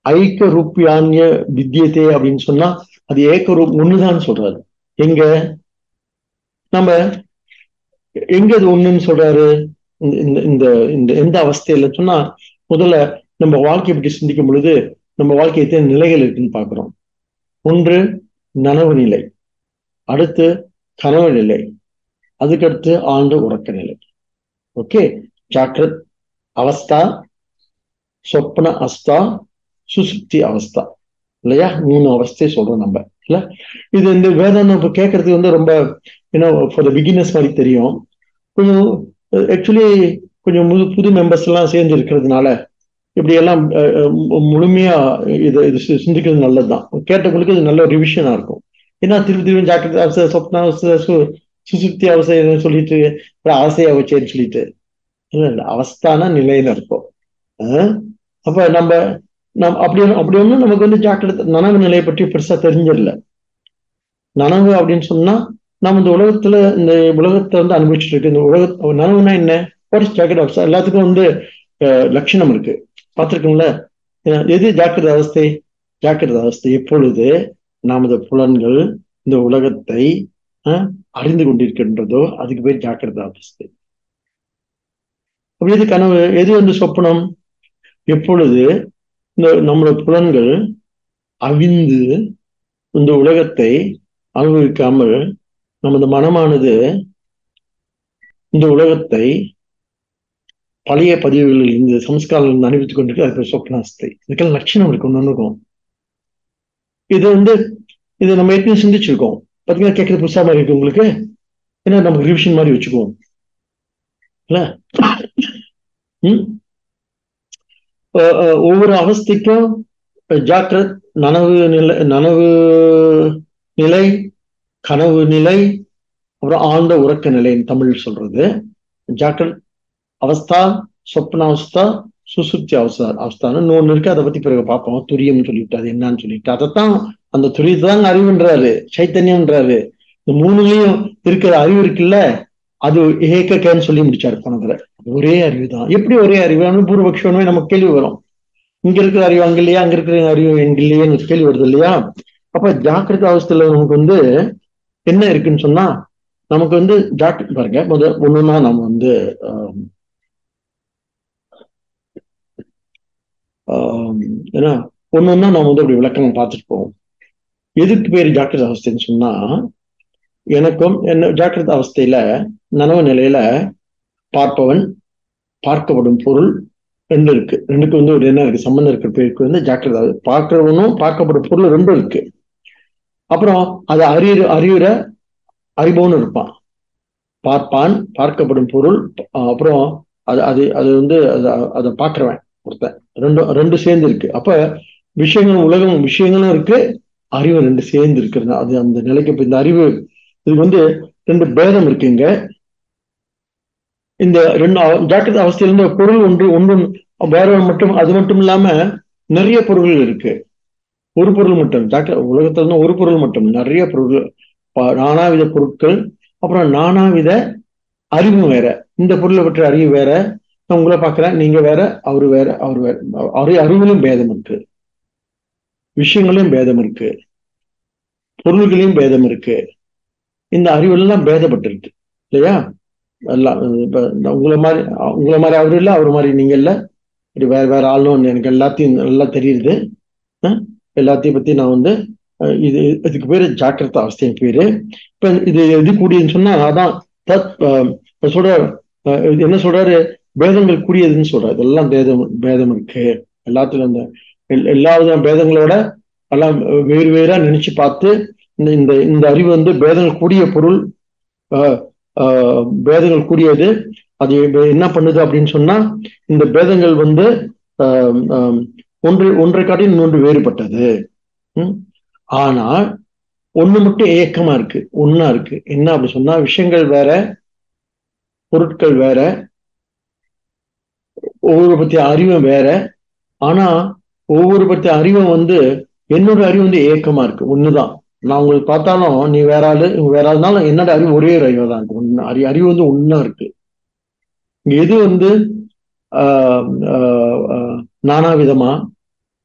ஐக்க ரூபியானிய வித்தியதே அப்படின்னு சொன்னா அது ஏக்க ரூப் ஒண்ணுதான் சொல்றாரு. எங்க? நம்ம எங்க அது ஒண்ணுன்னு சொல்றாரு? இந்த இந்த இந்த எந்த அவஸ்தையில? சொன்னா முதல்ல நம்ம வாழ்க்கையை பற்றி சிந்திக்கும் பொழுது நம்ம வாழ்க்கையை நிலைகள் இருக்குன்னு பாக்குறோம் ஒன்று நனவு நிலை. அடுத்து கனவு நிலை. அதுக்கடுத்து ஆண்டு உறக்க நிலை. ஓகே? ஜாக்கிரத் அவஸ்தா சொப்ன அஸ்தா சுசுப்தி அவஸ்தா. இல்லையா? மூணு அவஸ்தையை சொல்றோம் நம்ம. இது இந்த வேதம் இப்ப கேட்கறதுக்கு வந்து ரொம்ப ஏன்னா ஃபார் த பிகினர்ஸ் மாதிரி தெரியும். கொஞ்சம் ஆக்சுவலி கொஞ்சம் புது புது மெம்பர்ஸ் எல்லாம் சேர்ந்து இருக்கிறதுனால இப்படி எல்லாம் முழுமையா இதை இது சிந்திக்கிறது நல்லதுதான். கேட்டவங்களுக்கு இது நல்ல ரிவிஷனா இருக்கும். ஏன்னா திருப்பி திருப்பி ஜாக்கிரதை அவசர சொப்னா சுசுப்தி அவசை சொல்லிட்டு ஆசையா வச்சேன்னு சொல்லிட்டு. இல்ல இல்ல அவஸ்தான நிலையில இருக்கும். அப்ப நம்ம நம் அப்படி அப்படி ஒன்றும் நமக்கு வந்து ஜாக்கிரத நனவு நிலையை பற்றி பெருசா தெரிஞ்சிடல. நனவு அப்படின்னு சொன்னா நம்ம இந்த உலகத்துல இந்த உலகத்தை வந்து அனுபவிச்சுட்டு இருக்கு. இந்த உலக நனவுனா என்ன? வாட் ஜாக்கிரத அவஸ்தா எல்லாத்துக்கும் வந்து லட்சணம் இருக்கு. பார்த்துருக்கோங்களா எது ஜாக்கிரத அவஸ்தை? ஜாக்கிரத அவஸ்தை. எப்பொழுது நமது புலன்கள் இந்த உலகத்தை அறிந்து கொண்டிருக்கின்றதோ அதுக்கு பேர் ஜாக்கிரத அவஸ்தை. அப்படி எது கனவு? எது வந்து சொப்பனம்? எப்பொழுது இந்த நம்மளோட புலன்கள் அவிந்து இந்த உலகத்தை அனுபவிக்காமல் நமது மனமானது இந்த உலகத்தை பழைய பதிவுகளில் இந்த சம்ஸ்காரம் அனுபவித்துக் கொண்டிருக்கு. அது சொப்னாஸ்தை. இதுக்கெல்லாம் லட்சணம் இருக்கு இருக்கும் இது வந்து இது நம்ம ஏற்கனவே சிந்திச்சிருக்கோம். பார்த்தீங்கன்னா கேட்கறது புதுசா மாதிரி இருக்கு உங்களுக்கு. ஏன்னா நமக்கு ரிவிஷன் மாதிரி வச்சுக்குவோம். இல்ல? ஒவ்வொரு அவஸ்தைக்கும் ஜாக்கிரத் நனவு நிலை நனவு நிலை கனவு நிலை அப்புறம் ஆழ்ந்த உறக்க நிலைன்னு தமிழ் சொல்றது. ஜாக்கிரத் அவஸ்தா சொப்னாவஸ்தா சுசுப்தி அவஸ்தா அவஸ்தான்னு இன்னொன்று இருக்கு அதை பத்தி பிறகு பார்ப்போம். துரியம்னு சொல்லிட்டு அது என்னன்னு சொல்லிட்டு அதைத்தான் அந்த துரியத்தை தான் அறிவுன்றாரு சைத்தன்யம்ன்றாரு. இந்த மூணுலயும் இருக்கிற அறிவு இருக்குல்ல? அது ஏக்கக்கேன்னு சொல்லி முடிச்சாரு போனதுல ஒரே அறிவு தான் எப்படி ஒரே அறிவு? பூர்வபக்ஷமே நமக்கு கேள்வி வரும். இங்க இருக்கிற அறிவு அங்க இல்லையா? அங்க இருக்கிற அறிவு எங்க இல்லையான்னு கேள்வி வருது இல்லையா? அப்ப ஜாக்கிரத அவஸ்தையில நமக்கு வந்து என்ன இருக்குன்னு சொன்னா நமக்கு வந்து ஜாக்கிரதை பாருங்க முத ஒண்ணுன்னா நம்ம வந்து ஏன்னா ஒண்ணுன்னா நம்ம வந்து அப்படி விளக்கம் பார்த்துட்டு போவோம். எதுக்கு பேர் ஜாக்கிரத அவஸ்தைன்னு சொன்னா எனக்கும் என்ன ஜாக்கிரத அவஸ்தையில நனவு நிலையில பார்ப்பவன் பார்க்கப்படும் பொருள் ரெண்டு இருக்கு. ரெண்டுக்கு வந்து ஒரு என்ன இருக்கு? சம்பந்தம் இருக்கிற பேருக்கு வந்து ஜாக்கிரதா. பார்க்கிறவனும் பார்க்கப்படும் பொருள் ரெண்டும் இருக்கு. அப்புறம் அதை அறிய அறியுற அறிபவனும் இருப்பான். பார்ப்பான் பார்க்கப்படும் பொருள் அப்புறம் அது அது அது வந்து அதை அதை பார்க்கிறவன் ஒருத்தன். ரெண்டும் ரெண்டு சேர்ந்து இருக்கு. அப்ப விஷயங்களும் உலகம் விஷயங்களும் இருக்கு அறிவு ரெண்டு சேர்ந்து இருக்கிறது. அது அந்த நிலைக்கு இப்ப இந்த அறிவு இது வந்து ரெண்டு பேதம் இருக்குங்க. இந்த ரெண்டு ஜாக்கிரத அவஸ்தையில இருந்து பொருள் ஒன்று ஒன்று வேற மட்டும் அது மட்டும் இல்லாம நிறைய பொருள்கள் இருக்கு. ஒரு பொருள் மட்டும் ஜாக்கிர உலகத்துல இருந்து ஒரு பொருள் மட்டும் நிறைய பொருள்கள் நானாவித பொருட்கள் அப்புறம் நானாவித அறிவு வேற. இந்த பொருளை பற்றி அறிவு வேற. நான் உங்களை பார்க்கறேன் நீங்க வேற அவரு வேற அவர் வேற அவரு அறிவிலும் பேதம் இருக்கு. விஷயங்களையும் பேதம் இருக்கு. பொருள்களையும் பேதம் இருக்கு. இந்த அறிவெல்லாம் பேதப்பட்டு இருக்கு இல்லையா? எல்லாம் இப்ப உங்களை மாதிரி உங்களை மாதிரி அவரு இல்லை அவர் மாதிரி நீங்கள் இல்ல. இப்படி வேற வேற ஆளும் எனக்கு எல்லாத்தையும் நல்லா தெரியுது. எல்லாத்தையும் பத்தி நான் வந்து இது இதுக்கு பேர் ஜாக்கிரத அவஸ்தையின் பேரு. இப்போ இது எது கூடியதுன்னு சொன்னா அதான் தத் சொல்ற என்ன சொல்றாரு? பேதங்கள் கூடியதுன்னு சொல்கிறார் இதெல்லாம் பேதம் பேதம் இருக்கு. எல்லாத்துலயும் அந்த எல்லா விதமான பேதங்களோட எல்லாம் வேறு வேறா நினைச்சு பார்த்து இந்த இந்த இந்த அறிவு வந்து பேதங்கள் கூடிய பொருள் பேதங்கள் கூடியது அது என்ன பண்ணுது அப்படின்னு சொன்னா இந்த பேதங்கள் வந்து ஒன்று ஒன்றை காட்டி இன்னொன்று வேறுபட்டது. ஆனா ஒண்ணு மட்டும் ஏக்கமா இருக்கு ஒன்னா இருக்கு. என்ன அப்படி சொன்னா விஷயங்கள் வேற பொருட்கள் வேற ஒவ்வொரு பத்திய அறிவும் வேற. ஆனா ஒவ்வொரு பத்திய அறிவும் வந்து என்னோட அறிவு வந்து ஏக்கமா இருக்கு ஒண்ணுதான். நான் உங்களுக்கு பார்த்தாலும் நீ வேற ஆளு வேற ஆளுனாலும் என்னோட அறிவு ஒரே அறிவு தான். இருக்கு அறி அறிவு வந்து ஒன்னா இருக்கு. எது வந்து நானா விதமா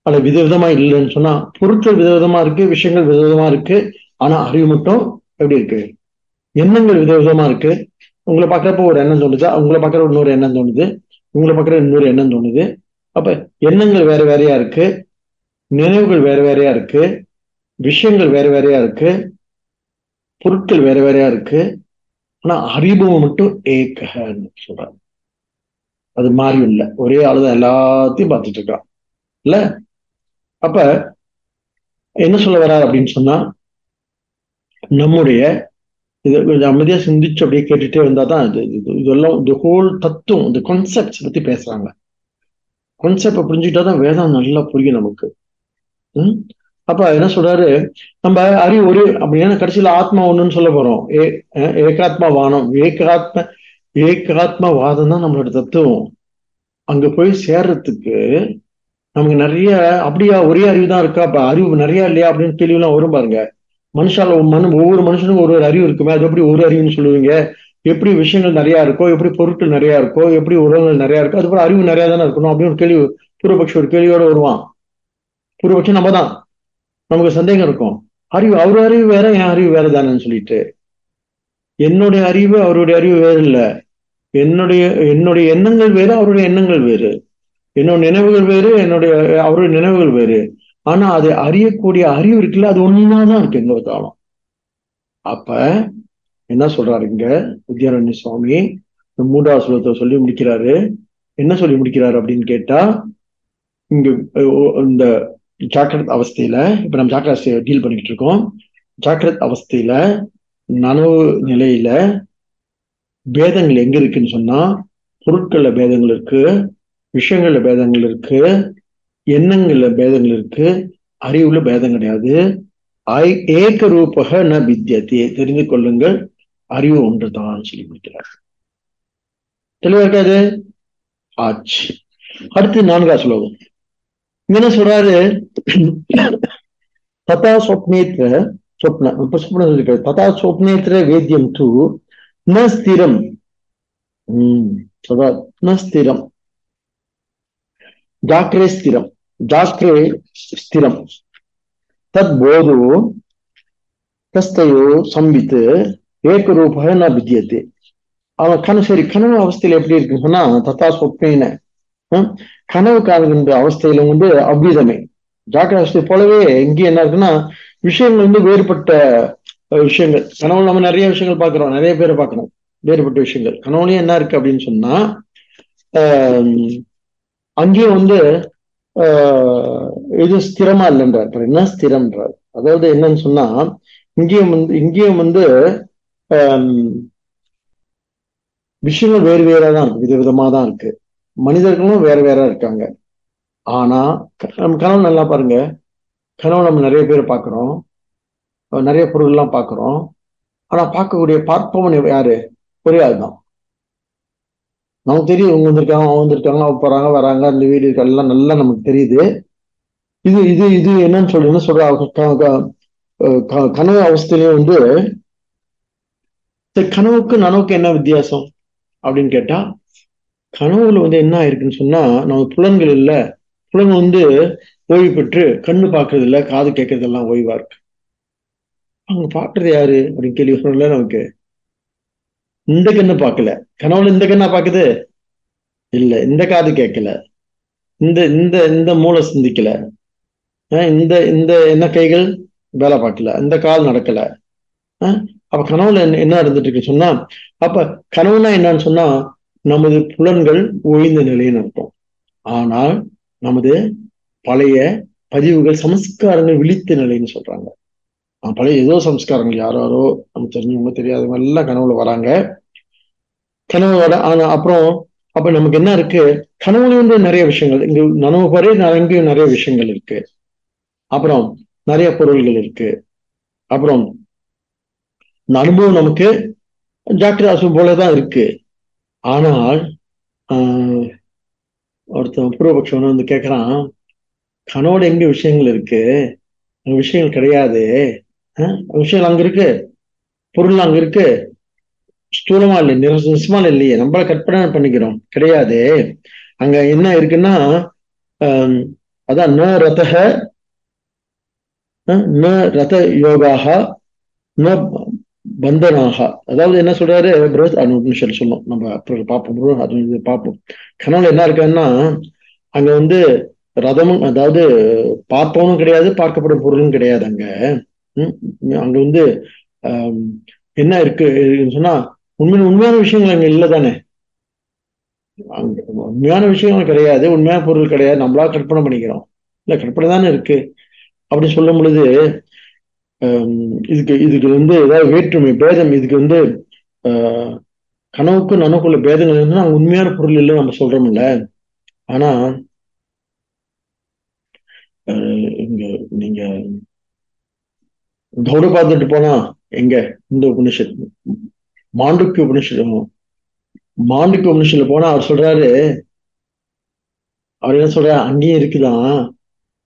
அல்ல விதவிதமா இல்லைன்னு சொன்னா பொருட்கள் விதவிதமா இருக்கு விஷயங்கள் விதவிதமா இருக்கு ஆனா அறிவு மட்டும் எப்படி இருக்கு? எண்ணங்கள் விதவிதமா இருக்கு. உங்களை பார்க்கறப்ப ஒரு எண்ணம் தோணுதா உங்களை பார்க்கற இன்னொரு எண்ணம் தோணுது உங்களை பார்க்கற இன்னொரு எண்ணம் தோணுது. அப்ப எண்ணங்கள் வேற வேறையா இருக்கு நினைவுகள் வேற வேறையா இருக்கு விஷயங்கள் வேற வேறையா இருக்கு. பொருட்கள் வேற வேறையா இருக்கு. ஆனா அறிமுகம் மட்டும் ஏக்கன்னு சொல்றாங்க. அது மாறி இல்லை. ஒரே ஆளுதான் எல்லாத்தையும் பார்த்துட்டு இருக்கான். இல்ல? அப்ப என்ன சொல்ல வர்றாரு அப்படின்னு சொன்னா நம்முடைய இது கொஞ்சம் அமைதியா சிந்திச்சு அப்படியே கேட்டுட்டே வந்தா தான் இது இதெல்லாம் இந்த ஹோல் தத்துவம் இந்த கான்செப்ட்ஸ் பத்தி பேசுறாங்க. கான்செப்ட் புரிஞ்சுக்கிட்டா தான் வேதம் நல்லா புரியும் நமக்கு. அப்ப என்ன சொல்றாரு? நம்ம அறிவு ஒரு அப்படின்னா கடைசியில ஆத்மா ஒண்ணுன்னு சொல்ல போறோம். ஏ ஏகாத்மா வானம். ஏகாத்ம ஏகாத்ம வாதம் தான் நம்மளோட தத்துவம். அங்க போய் சேர்றதுக்கு நமக்கு நிறைய அப்படியா ஒரே அறிவு தான் இருக்கா? அப்ப அறிவு நிறைய இல்லையா? அப்படின்னு கேள்விலாம் வரும் பாருங்க. மனுஷால மனு ஒவ்வொரு மனுஷனுக்கும் ஒரு ஒரு அறிவு இருக்குமே. அது எப்படி ஒரு அறிவுன்னு சொல்லுவீங்க? எப்படி விஷயங்கள் நிறைய இருக்கோ எப்படி பொருட்கள் நிறைய இருக்கோ எப்படி உறவுகள் நிறைய இருக்கோ அதுக்கப்புறம் அறிவு நிறையா தானே இருக்கணும் அப்படின்னு ஒரு கேள்வி பூர்வபக்ஷம் ஒரு கேள்வியோட வருவான். பூர்வபக்ஷம் நம்ம தான். நமக்கு சந்தேகம் இருக்கும். அறிவு அவர் அறிவு வேற என் அறிவு வேற தானேன்னு சொல்லிட்டு. என்னுடைய அறிவு அவருடைய அறிவு வேறு இல்லை. என்னுடைய என்னுடைய எண்ணங்கள் வேறு அவருடைய எண்ணங்கள் வேறு. என்னோட நினைவுகள் வேறு என்னுடைய அவருடைய நினைவுகள் வேறு. ஆனா அதை அறியக்கூடிய அறிவு இருக்குல்ல அது ஒன்னாதான் இருக்கு எங்க காலம் அப்ப என்ன சொல்றாரு இங்க? வித்யாரண்ய சுவாமி மூன்றாவது ஸ்லோகத்தை சொல்லி முடிக்கிறாரு. என்ன சொல்லி முடிக்கிறாரு அப்படின்னு கேட்டா இங்க இந்த ஜாக்கிரத் அவஸ்தையில இப்ப நம்ம ஜாக்கிரத அவஸ்தையை டீல் பண்ணிக்கிட்டு இருக்கோம். ஜாக்கிரத் அவஸ்தையில நனவு நிலையில பேதங்கள் எங்க இருக்குன்னு சொன்னா பொருட்கள்ல பேதங்கள் இருக்கு விஷயங்கள்ல பேதங்கள் இருக்கு எண்ணங்கள்ல பேதங்கள் இருக்கு அறிவுல பேதம் கிடையாது. ஐ ஏக ரூபக ந வித்தியத்தையே தெரிந்து கொள்ளுங்கள் அறிவு ஒன்றுதான் சொல்லி முடிக்கிறார். தெளிவா இருக்காது? ஆச்சு. அடுத்து நான்கா ஸ்லோகம். என்ன சொல்றாரு ததா சொப்னேத்திர சொப்ன இப்ப சொப்ன சொல்லிருக்காரு. ததா சொப்னேத்திர வேத்தியம் தூ ந ஸ்திரம். உம் ததா ந ஸ்திரம். ஜாக்கிரே ஸ்திரம். ஜாக்கிரே ஸ்திரம். தத் போது தஸ்தையோ சம்பித்து ஏகரூப ந வித்தியத்தை அவன் கனவு சரி கனவு அவஸ்தையில எப்படி இருக்குன்னு சொன்னா தத்தா சொப்னேன கனவு காணுகின்ற அவஸ்தையில வந்து அவ்விதமே ஜாக்கிர அவஸ்தை போலவே இங்கே என்ன இருக்குன்னா விஷயங்கள் வந்து வேறுபட்ட விஷயங்கள். கனவுல நம்ம நிறைய விஷயங்கள் பார்க்கிறோம். நிறைய பேரை பார்க்கணும் வேறுபட்ட விஷயங்கள். கனவுலயும் என்ன இருக்கு அப்படின்னு சொன்னா அங்கேயும் வந்து இது ஸ்திரமா இல்லைன்றார். என்ன ஸ்திரம்ன்றார். அதாவது என்னன்னு சொன்னா இங்கேயும் வந்து இங்கேயும் வந்து விஷயங்கள் வேறு வேறா தான் இருக்கு விதவிதமா தான் இருக்கு. மனிதர்களும் வேற வேற இருக்காங்க. ஆனா நம்ம கனவு நல்லா பாருங்க. கனவு நம்ம நிறைய பேர் பார்க்குறோம். நிறைய பொருள்லாம் பார்க்குறோம். ஆனா பார்க்கக்கூடிய பார்ப்பவன் யாரு? ஒரே ஆள் தான். நமக்கு தெரியும் இவங்க வந்திருக்காங்க அவங்க வந்திருக்காங்க அவங்க போறாங்க வராங்க அந்த வீடு எல்லாம் நல்லா நமக்கு தெரியுது. இது இது இது என்னன்னு சொல்லி என்ன சொல்ற? கனவு அவஸ்தையிலேயே வந்து கனவுக்கு நனவுக்கு என்ன வித்தியாசம்? அப்படின்னு கேட்டா கனவுல வந்து என்ன ஆயிருக்குன்னு சொன்னா நம்ம புலன்கள் இல்ல. புலன் வந்து ஓய்வு பெற்று கண்ணு பாக்குறது இல்ல காது கேட்கறது எல்லாம் ஓய்வா இருக்கு. அவங்க பாக்குறது யாரு? அப்படின்னு கேள்வி சொல்லல நமக்கு. இந்த கண்ணு பார்க்கல. கனவுல இந்த கண்ணா பாக்குது இல்ல. இந்த காது கேட்கல. இந்த இந்த இந்த மூளை சிந்திக்கல. இந்த இந்த என்ன கைகள்? வேலை பார்க்கல. இந்த கால் நடக்கல. அப்ப கனவுல என்ன இருந்துட்டு இருக்கு சொன்னா அப்ப கனவுனா என்னன்னு சொன்னா நமது புலன்கள் ஓய்ந்த நிலைன்னு அர்த்தம். ஆனால் நமது பழைய பதிவுகள் சமஸ்காரங்கள் விழித்த நிலைன்னு சொல்றாங்க. பழைய ஏதோ சம்ஸ்காரங்கள் யாரோ யாரோ நம்ம தெரிஞ்சவங்க தெரியாதவங்க எல்லாம் கனவுல வராங்க. கனவு வர ஆனா அப்புறம் அப்ப நமக்கு என்ன இருக்கு? கனவுல வந்து நிறைய விஷயங்கள். இங்க நனவு பாரு அங்கேயும் நிறைய விஷயங்கள் இருக்கு. அப்புறம் நிறைய பொருள்கள் இருக்கு. அப்புறம் இந்த அனுபவம் நமக்கு ஜாக்கிராசம் போலதான் இருக்கு. ஆனால் ஆஹ் ஒருத்தன் பூர்வபக்ஷம் வந்து கேட்குறான் கனவோட எங்க விஷயங்கள் இருக்கு? அங்க விஷயங்கள் கிடையாது. விஷயங்கள் அங்க இருக்கு. பொருள் அங்க இருக்கு. ஸ்தூலமா இல்லை நிசமா இல்லையே. நம்மள கற்பனை பண்ணிக்கிறோம். கிடையாது. அங்க என்ன இருக்குன்னா ஆஹ் அதான் ந ரதக ந ரத யோகாக ந பந்தனாக. அதாவது என்ன சொல்றாரு? பிரதர் அது சொல்லும் நம்ம அப்புறம் பார்ப்போம். அது இது பார்ப்போம். கனவுல என்ன இருக்காருன்னா அங்க வந்து ரதமும் அதாவது பார்ப்பவனும் கிடையாது பார்க்கப்படும் பொருளும் கிடையாது அங்க. அங்க வந்து என்ன இருக்கு சொன்னா உண்மையான உண்மையான விஷயங்கள் அங்க இல்லை தானே. அங்க உண்மையான விஷயங்கள் கிடையாது உண்மையான பொருள் கிடையாது. நம்மளா கற்பனை பண்ணிக்கிறோம். இல்ல கற்பனை தானே இருக்கு. அப்படின்னு சொல்லும் பொழுது இதுக்கு இதுக்கு வந்து ஏதாவது வேற்றுமை பேதம் இதுக்கு வந்து ஆஹ், கனவுக்கும் நனவுக்குள்ள பேதங்கள் இருந்தா அங்க உண்மையான பொருள் இல்லை நம்ம சொல்றோம்ல. ஆனா ஆஹ், இங்க நீங்க கௌட பார்த்துட்டு போனா எங்க? இந்த உபனிஷத் மாண்டுக்கு உபனிஷத் மாண்டுக்கு உபனிஷத்துல போனா அவர் சொல்றாரு அவர் என்ன சொல்றாரு? அங்கேயும் இருக்குதான்.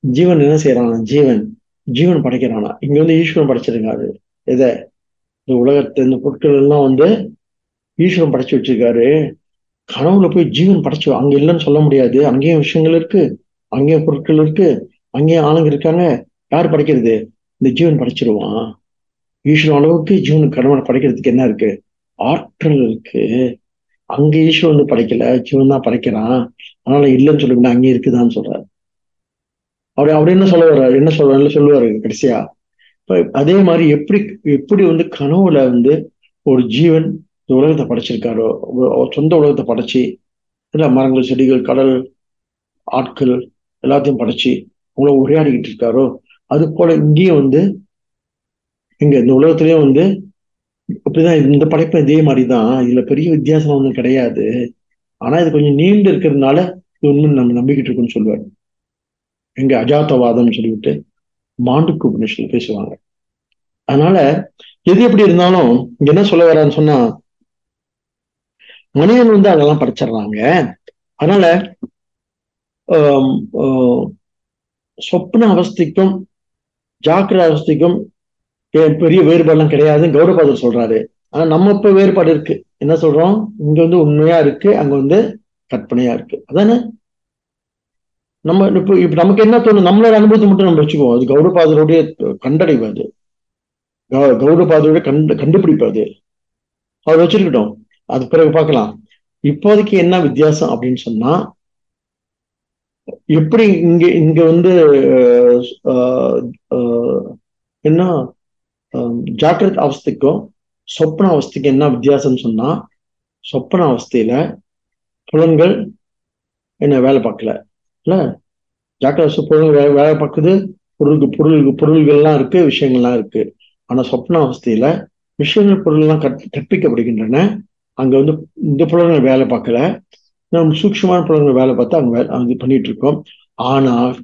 ஜீவன் என்ன செய்யறான் ஜீவன். ஜீவன் படைக்கிறானா? இங்க வந்து ஈஸ்வரன் படைச்சிருக்காரு. எதை? இந்த உலகத்தை இந்த பொருட்கள் எல்லாம் வந்து ஈஸ்வரன் படைச்சு வச்சிருக்காரு. கனவுல போய் ஜீவன் படைச்சு அங்க இல்லைன்னு சொல்ல முடியாது. அங்கேயும் விஷயங்கள் இருக்கு அங்கேயும் பொருட்கள் இருக்கு அங்கேயும் ஆளுங்க இருக்காங்க. யார் படைக்கிறது? இந்த ஜீவன் படைச்சிருவான். ஈஸ்வரன் அளவுக்கு ஜீவன் கணவனை படைக்கிறதுக்கு என்ன இருக்கு? ஆற்றல் இருக்கு. அங்க ஈஸ்வரன் வந்து படைக்கல ஜீவன் தான் படைக்கிறான். அதனால இல்லைன்னு சொல்லுங்க அங்கே இருக்குதான்னு சொல்றாரு. அவர் அவர் என்ன சொல்ல வர்றாரு என்ன சொல்றாரு சொல்லுவாரு? கடைசியா அதே மாதிரி எப்படி எப்படி வந்து கனவுல வந்து ஒரு ஜீவன் இந்த உலகத்தை படைச்சிருக்காரோ சொந்த உலகத்தை படைச்சு இல்லை மரங்கள் செடிகள் கடல் ஆட்கள் எல்லாத்தையும் படைச்சு உங்களை உரையாடிக்கிட்டு இருக்காரோ அது போல இங்கேயும் வந்து இங்க இந்த உலகத்திலயும் வந்து இப்படிதான் இந்த படைப்பு இதே மாதிரிதான். இதுல பெரிய வித்தியாசம் ஒன்றும் கிடையாது. ஆனா இது கொஞ்சம் நீண்டு இருக்கிறதுனால இது உண்மை நம்ம நம்பிக்கிட்டு இருக்கோம்னு சொல்லுவாரு. எங்க அஜாத்தவாதம் சொல்லிவிட்டு மாண்டுக்கு உபநிஷத்துல பேசுவாங்க. அதனால எது எப்படி இருந்தாலும் இங்க என்ன சொல்ல வரான்னு சொன்னா மனிதன் வந்து அதெல்லாம் படிச்சிடுறாங்க. அதனால சொப்ன அவஸ்திக்கும் ஜாக்கிர அவஸ்திக்கும் பெரிய வேறுபாடுலாம் கிடையாதுன்னு கௌரவபாதர் சொல்றாரு. ஆனா நம்ம இப்ப வேறுபாடு இருக்கு. என்ன சொல்றோம்? இங்க வந்து உண்மையா இருக்கு அங்க வந்து கற்பனையா இருக்கு. அதானே? நம்ம இப்ப இப்ப நமக்கு என்ன தோணும்? நம்மளோட அனுபவத்தை மட்டும் நம்ம வச்சுக்குவோம். அது கௌரவபாதருடைய கண்டடைவு அது. கௌரவபாதருடைய கண்டு கண்டுபிடிப்பு அது. அவர் வச்சிருக்கட்டும். அது பிறகு பார்க்கலாம். இப்போதைக்கு என்ன வித்தியாசம் அப்படின்னு சொன்னா எப்படி இங்க இங்க வந்து ஆஹ், ஆஹ், என்ன ஆஹ், ஜாக்கிரத் அவஸ்தைக்கும் சொப்பன அவஸ்தைக்கும் என்ன வித்தியாசம்னு சொன்னா சொப்பன அவஸ்தையில புலன்கள் என்ன வேலை பார்க்கல. இல்ல? ஜாக்கிரத புலன்கள் வேலை வேலை பார்க்குது. பொருளுக்கு பொருளுக்கு பொருள்கள்லாம் இருக்கு விஷயங்கள்லாம் இருக்கு. ஆனா சொப்ன அவஸ்தையில விஷயங்கள் பொருள்லாம் கற் கற்பிக்கப்படுகின்றன. அங்க வந்து இந்த புலன்கள் வேலை பார்க்கல. நம்ம சூக்ஷமான புலன்கள் வேலை பார்த்து அங்க வேலை இது பண்ணிட்டு இருக்கோம். ஆனா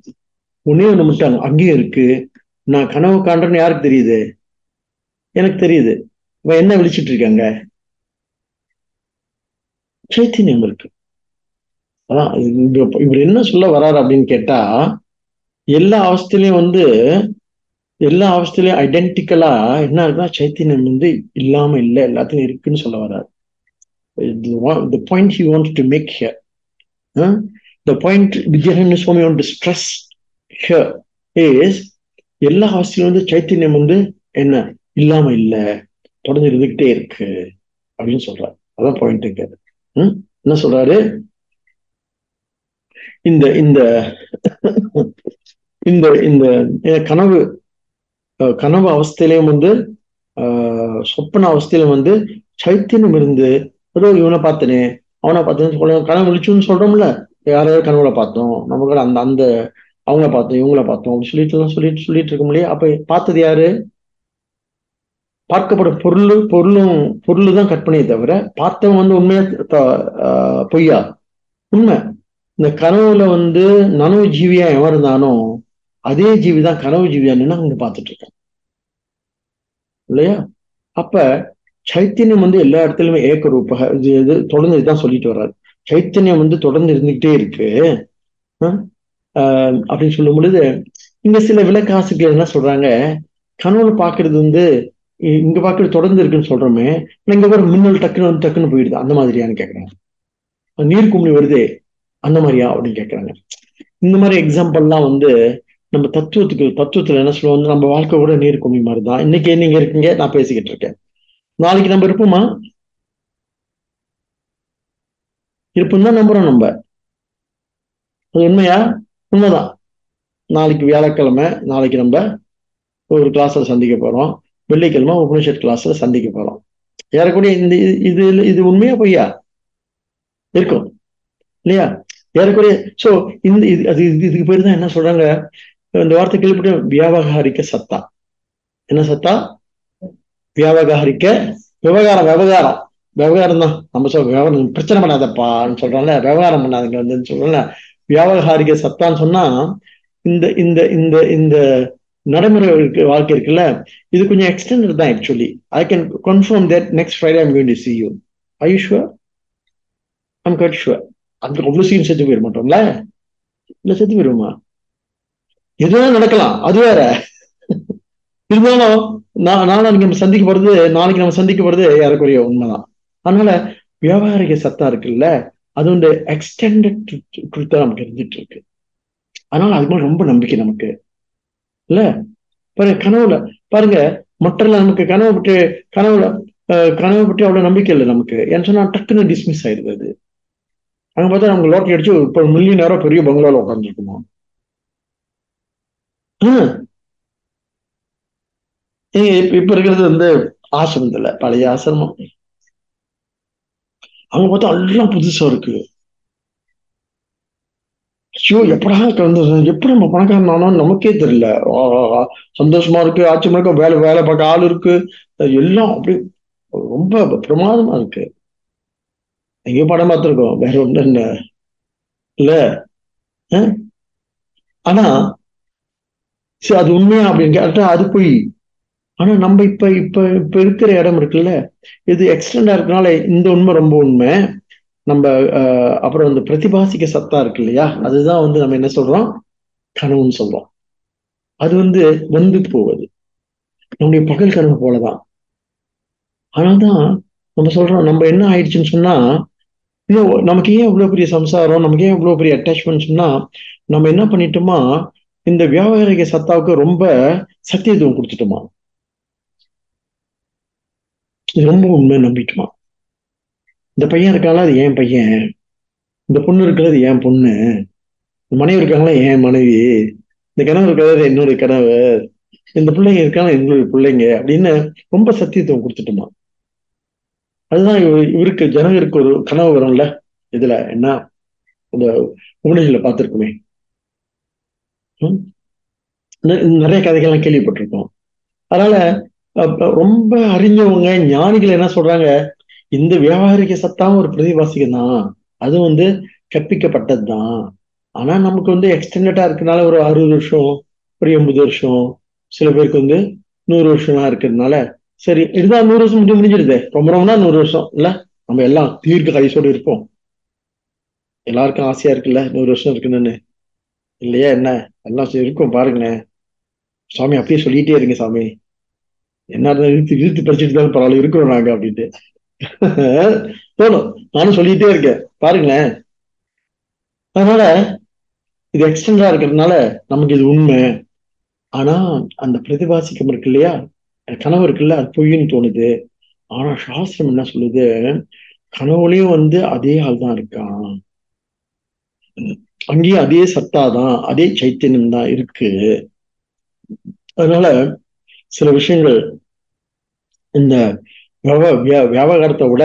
உன்னே ஒன்று மட்டும் அங்கேயும் இருக்கு. நான் கனவு காண்றேன்னு யாருக்கு தெரியுது? எனக்கு தெரியுது. இவன் என்ன விழிச்சிட்டு இருக்காங்க? சைத்தன்யம் இருக்கு அதான் இவர் என்ன சொல்ல வர்றாரு அப்படின்னு கேட்டா எல்லா அவஸ்தையிலையும் வந்து எல்லா அவஸ்தையிலையும் ஐடென்டிக்கலா என்ன இருக்குன்னா சைத்தன்யம் வந்து இல்லாம இல்லை எல்லாத்துலயும் இருக்குன்னு சொல்ல வர்றாரு. The point he want to make here the point point Vidyaranya Swami want to stress here is எல்லா அவஸ்தையிலும் வந்து சைத்தன்யம் வந்து என்ன? இல்லாம இல்லை தொடர்ந்து இருந்துகிட்டே இருக்கு அப்படின்னு சொல்றாரு. அதான் பாயிண்ட் இங்க என்ன சொல்றாரு? இந்த இந்த இந்த இந்த கனவு கனவு அவஸ்தையிலையும் வந்து ஆஹ், சொப்பன அவஸ்தையிலும் வந்து சைத்தியம் இருந்து ஏதோ இவனை பார்த்தனே அவனை பார்த்தேன்னு சொல்ல கனவு விழிச்சுன்னு சொல்றோம்ல யாரையாவது கனவுல பார்த்தோம் நமக்கு அந்த அந்த அவங்கள பார்த்தோம் இவங்கள பார்த்தோம் அப்படி சொல்லிட்டு எல்லாம் சொல்லிட்டு சொல்லிட்டு இருக்க முடியாது அப்ப பார்த்தது யாரு? பார்க்கப்படும் பொருள் பொருளும் பொருள் தான் கற்பனையை தவிர பார்த்தவன் வந்து உண்மையா பொய்யா? உண்மை. இந்த கனவுல வந்து நனவு ஜீவியா எவன் இருந்தானோ அதே ஜீவி தான் கனவு ஜீவியா நின்று அங்க பார்த்துட்டு இருக்கேன் இல்லையா? அப்ப சைத்தன்யம் வந்து எல்லா இடத்துலயுமே ஏக்க ரூப இது தொடர்ந்து இதுதான் சொல்லிட்டு வர்றாரு. சைத்தன்யம் வந்து தொடர்ந்து இருந்துகிட்டே இருக்கு. ஆஹ் அப்படின்னு சொல்லும் பொழுது இங்க சில விளக்காசுகள் என்ன சொல்றாங்க கனவுல பாக்குறது வந்து இங்க பாக்குறது தொடர்ந்து இருக்குன்னு சொல்றோமே இங்க ஒரு மின்னல் டக்குன்னு வந்து டக்குன்னு போயிடுது. அந்த மாதிரியான்னு கேக்குறாங்க. நீர் குமிழி வருதே. அந்த மாதிரியா அப்படின்னு கேட்குறாங்க இந்த மாதிரி எக்ஸாம்பிள்லாம் வந்து நம்ம தத்துவத்துக்கு தத்துவத்துல என்ன சொல்லுவோம்? நம்ம வாழ்க்கை கூட நீர் கும்மி மாதிரி தான் இன்னைக்கு நீங்க இருக்கீங்க நான் பேசிக்கிட்டு இருக்கேன். நாளைக்கு நம்ம இருப்போமா? இருப்போம் தான் நம்புறோம் நம்ம. அது உண்மையா? உண்மைதான். நாளைக்கு வியாழக்கிழமை நாளைக்கு நம்ம ஒரு கிளாஸ்ல சந்திக்க போறோம். வெள்ளிக்கிழமை உபனிஷத் கிளாஸ்ல சந்திக்க போறோம். ஏறக்கூடிய இந்த இது இது உண்மையா பொய்யா? இருக்கும். இல்லையா? ஏறக்குறைய சோ இந்த இது அது இதுக்கு பேர் தான் என்ன சொல்றாங்க? இந்த வார்த்தை கேள்விப்பட்ட வியாபகாரிக்க சத்தா. என்ன சத்தா? வியாபகாரிக்க விவகாரம் விவகாரம். விவகாரம் தான். நம்ம சொல் விவகாரம் பிரச்சனை பண்ணாதப்பான்னு சொல்றோம்ல விவகாரம் பண்ணாதீங்க வந்து சொல்றோம்ல வியாபகாரிக சத்தான்னு சொன்னா இந்த இந்த இந்த இந்த நடைமுறை வாழ்க்கை இருக்குல்ல இது கொஞ்சம் எக்ஸ்டெண்டட் தான் actually I can confirm that next Friday I'm going to see you I you sure I'm got sure அந்த அவ்வளவு செத்து போயிட மாட்டோம்ல இல்ல செத்து போயிருமா? எதுவும் நடக்கலாம். அது வேற. இருந்தாலும் நான் நாளைக்கு நம்ம சந்திக்க போறது நாளைக்கு நம்ம சந்திக்க போறது யாருக்குரிய உண்மைதான். அதனால வியாபாரிக சத்தம் இருக்குல்ல? அது வந்து எக்ஸ்டெண்டட் ட்ரூத்தா நமக்கு இருந்துட்டு இருக்கு. அதனால அது மாதிரி ரொம்ப நம்பிக்கை நமக்கு. இல்ல? பாருங்க கனவுல பாருங்க மற்றல நமக்கு கனவு பற்றி கனவுல கனவு பற்றி அவ்வளவு நம்பிக்கை இல்லை நமக்கு. ஏன்னு சொன்னா டக்குன்னு டிஸ்மிஸ் ஆயிடுது அது. அங்க பார்த்தா நமக்கு லோட்டரி அடிச்சு இப்போ மில்லியன் நேரம் பெரிய பங்களால உட்காந்துருக்குமா இப்ப இருக்கிறது வந்து ஆசிரமத்துல பழைய ஆசிரமம். அங்க பார்த்தா எல்லாம் புதுசா இருக்கு. ஐயோ எப்படா கலந்து எப்படி நம்ம பணக்காரன் நமக்கே தெரியல. சந்தோஷமா இருக்கு ஆச்சரியமா இருக்கு வேலை வேலை பார்க்க ஆள் இருக்கு. எல்லாம் அப்படி ரொம்ப பிரமாதமா இருக்கு. எங்கேயோ படம் பார்த்துருக்கோம். வேற ஒண்ணு என்ன இல்ல? ஆனா சரி அது உண்மையா அப்படின்னு கேட்டா அது போய். ஆனா நம்ம இப்ப இப்ப இப்ப இருக்கிற இடம் இருக்குல்ல இது எக்ஸ்டெண்டா இருக்கனால இந்த உண்மை ரொம்ப உண்மை. நம்ம அப்புறம் இந்த பிரதிபாசிக்க சத்தா இருக்கு இல்லையா? அதுதான் வந்து நம்ம என்ன சொல்றோம்? கனவுன்னு சொல்றோம். அது வந்து வந்து போவது. நம்முடைய பகல் கனவு போலதான். ஆனால்தான் நம்ம சொல்றோம் நம்ம என்ன ஆயிடுச்சுன்னு சொன்னா ஏன் நமக்கு ஏன் இவ்வளவு பெரிய சம்சாரம்? நமக்கு ஏன் இவ்வளவு பெரிய அட்டாச்மெண்ட்ஸ்னா நம்ம என்ன பண்ணிட்டோமா இந்த வியாபாரிக சத்தாவுக்கு ரொம்ப சத்தியத்துவம் கொடுத்துட்டோமா? இது ரொம்ப உண்மை நம்பிட்டுமா? இந்த பையன் இருக்காங்களா அது ஏன் பையன்? இந்த பொண்ணு இருக்கிறது ஏன் பொண்ணு? இந்த மனைவி இருக்காங்களா? ஏன் மனைவி? இந்த கனவு இருக்கிறது என்னுடைய கனவு இந்த பிள்ளைங்க இருக்காங்க எங்களுடைய பிள்ளைங்க அப்படின்னு ரொம்ப சத்தியத்துவம் கொடுத்துட்டோமா? அதுதான் இவருக்கு ஜனகருக்கு ஒரு கனவு வரும்ல இதுல என்ன? இந்த உபநிஷில பார்த்துருக்குமே. நிறைய கதைகள்லாம் கேள்விப்பட்டிருக்கோம் அதனால ரொம்ப அறிஞ்சவங்க ஞானிகள் என்ன சொல்றாங்க? இந்த வியாபாரிக சத்தாவும் ஒரு பிரதிவாசிகம் தான். அது வந்து கற்பிக்கப்பட்டது தான். ஆனா நமக்கு வந்து எக்ஸ்டெண்டடா இருக்கனால ஒரு அறுபது வருஷம் ஒரு எண்பது வருஷம் சில பேருக்கு வந்து நூறு வருஷம்லாம் இருக்கிறதுனால சரி இதுதான் நூறு வருஷம் முடிஞ்சு முடிஞ்சிருது ரொம்ப ரொம்பனா நூறு வருஷம் இல்ல? நம்ம எல்லாம் தீர்க்க கைசோடு இருப்போம். எல்லாருக்கும் ஆசையா இருக்குல்ல நூறு வருஷம் இருக்குன்னு. இல்லையா என்ன? எல்லாம் இருக்கும் பாருங்களேன் சாமி அப்படியே சொல்லிட்டே இருங்க சாமி. என்ன இழுத்து இழுத்து படிச்சுட்டு தான் பரவாயில்ல இருக்கிறோம் நாங்க அப்படின்ட்டு. தோணும். நானும் சொல்லிட்டே இருக்கேன். பாருங்களேன் அதனால இது எக்ஸ்டெண்டா இருக்கிறதுனால நமக்கு இது உண்மை. ஆனா அந்த பிரதிபாசிக்கம் இருக்கு இல்லையா? கனவு இருக்குல்ல அது பொய்ன்னு தோணுது. ஆனா சாஸ்திரம் என்ன சொல்லுது? கனவுலயும் வந்து அதே ஆள் தான் இருக்கான். அங்கேயும் அதே சத்தா தான் அதே சைத்தன்யம் தான் இருக்கு. அதனால சில விஷயங்கள் இந்த வியாபாரத்தை விட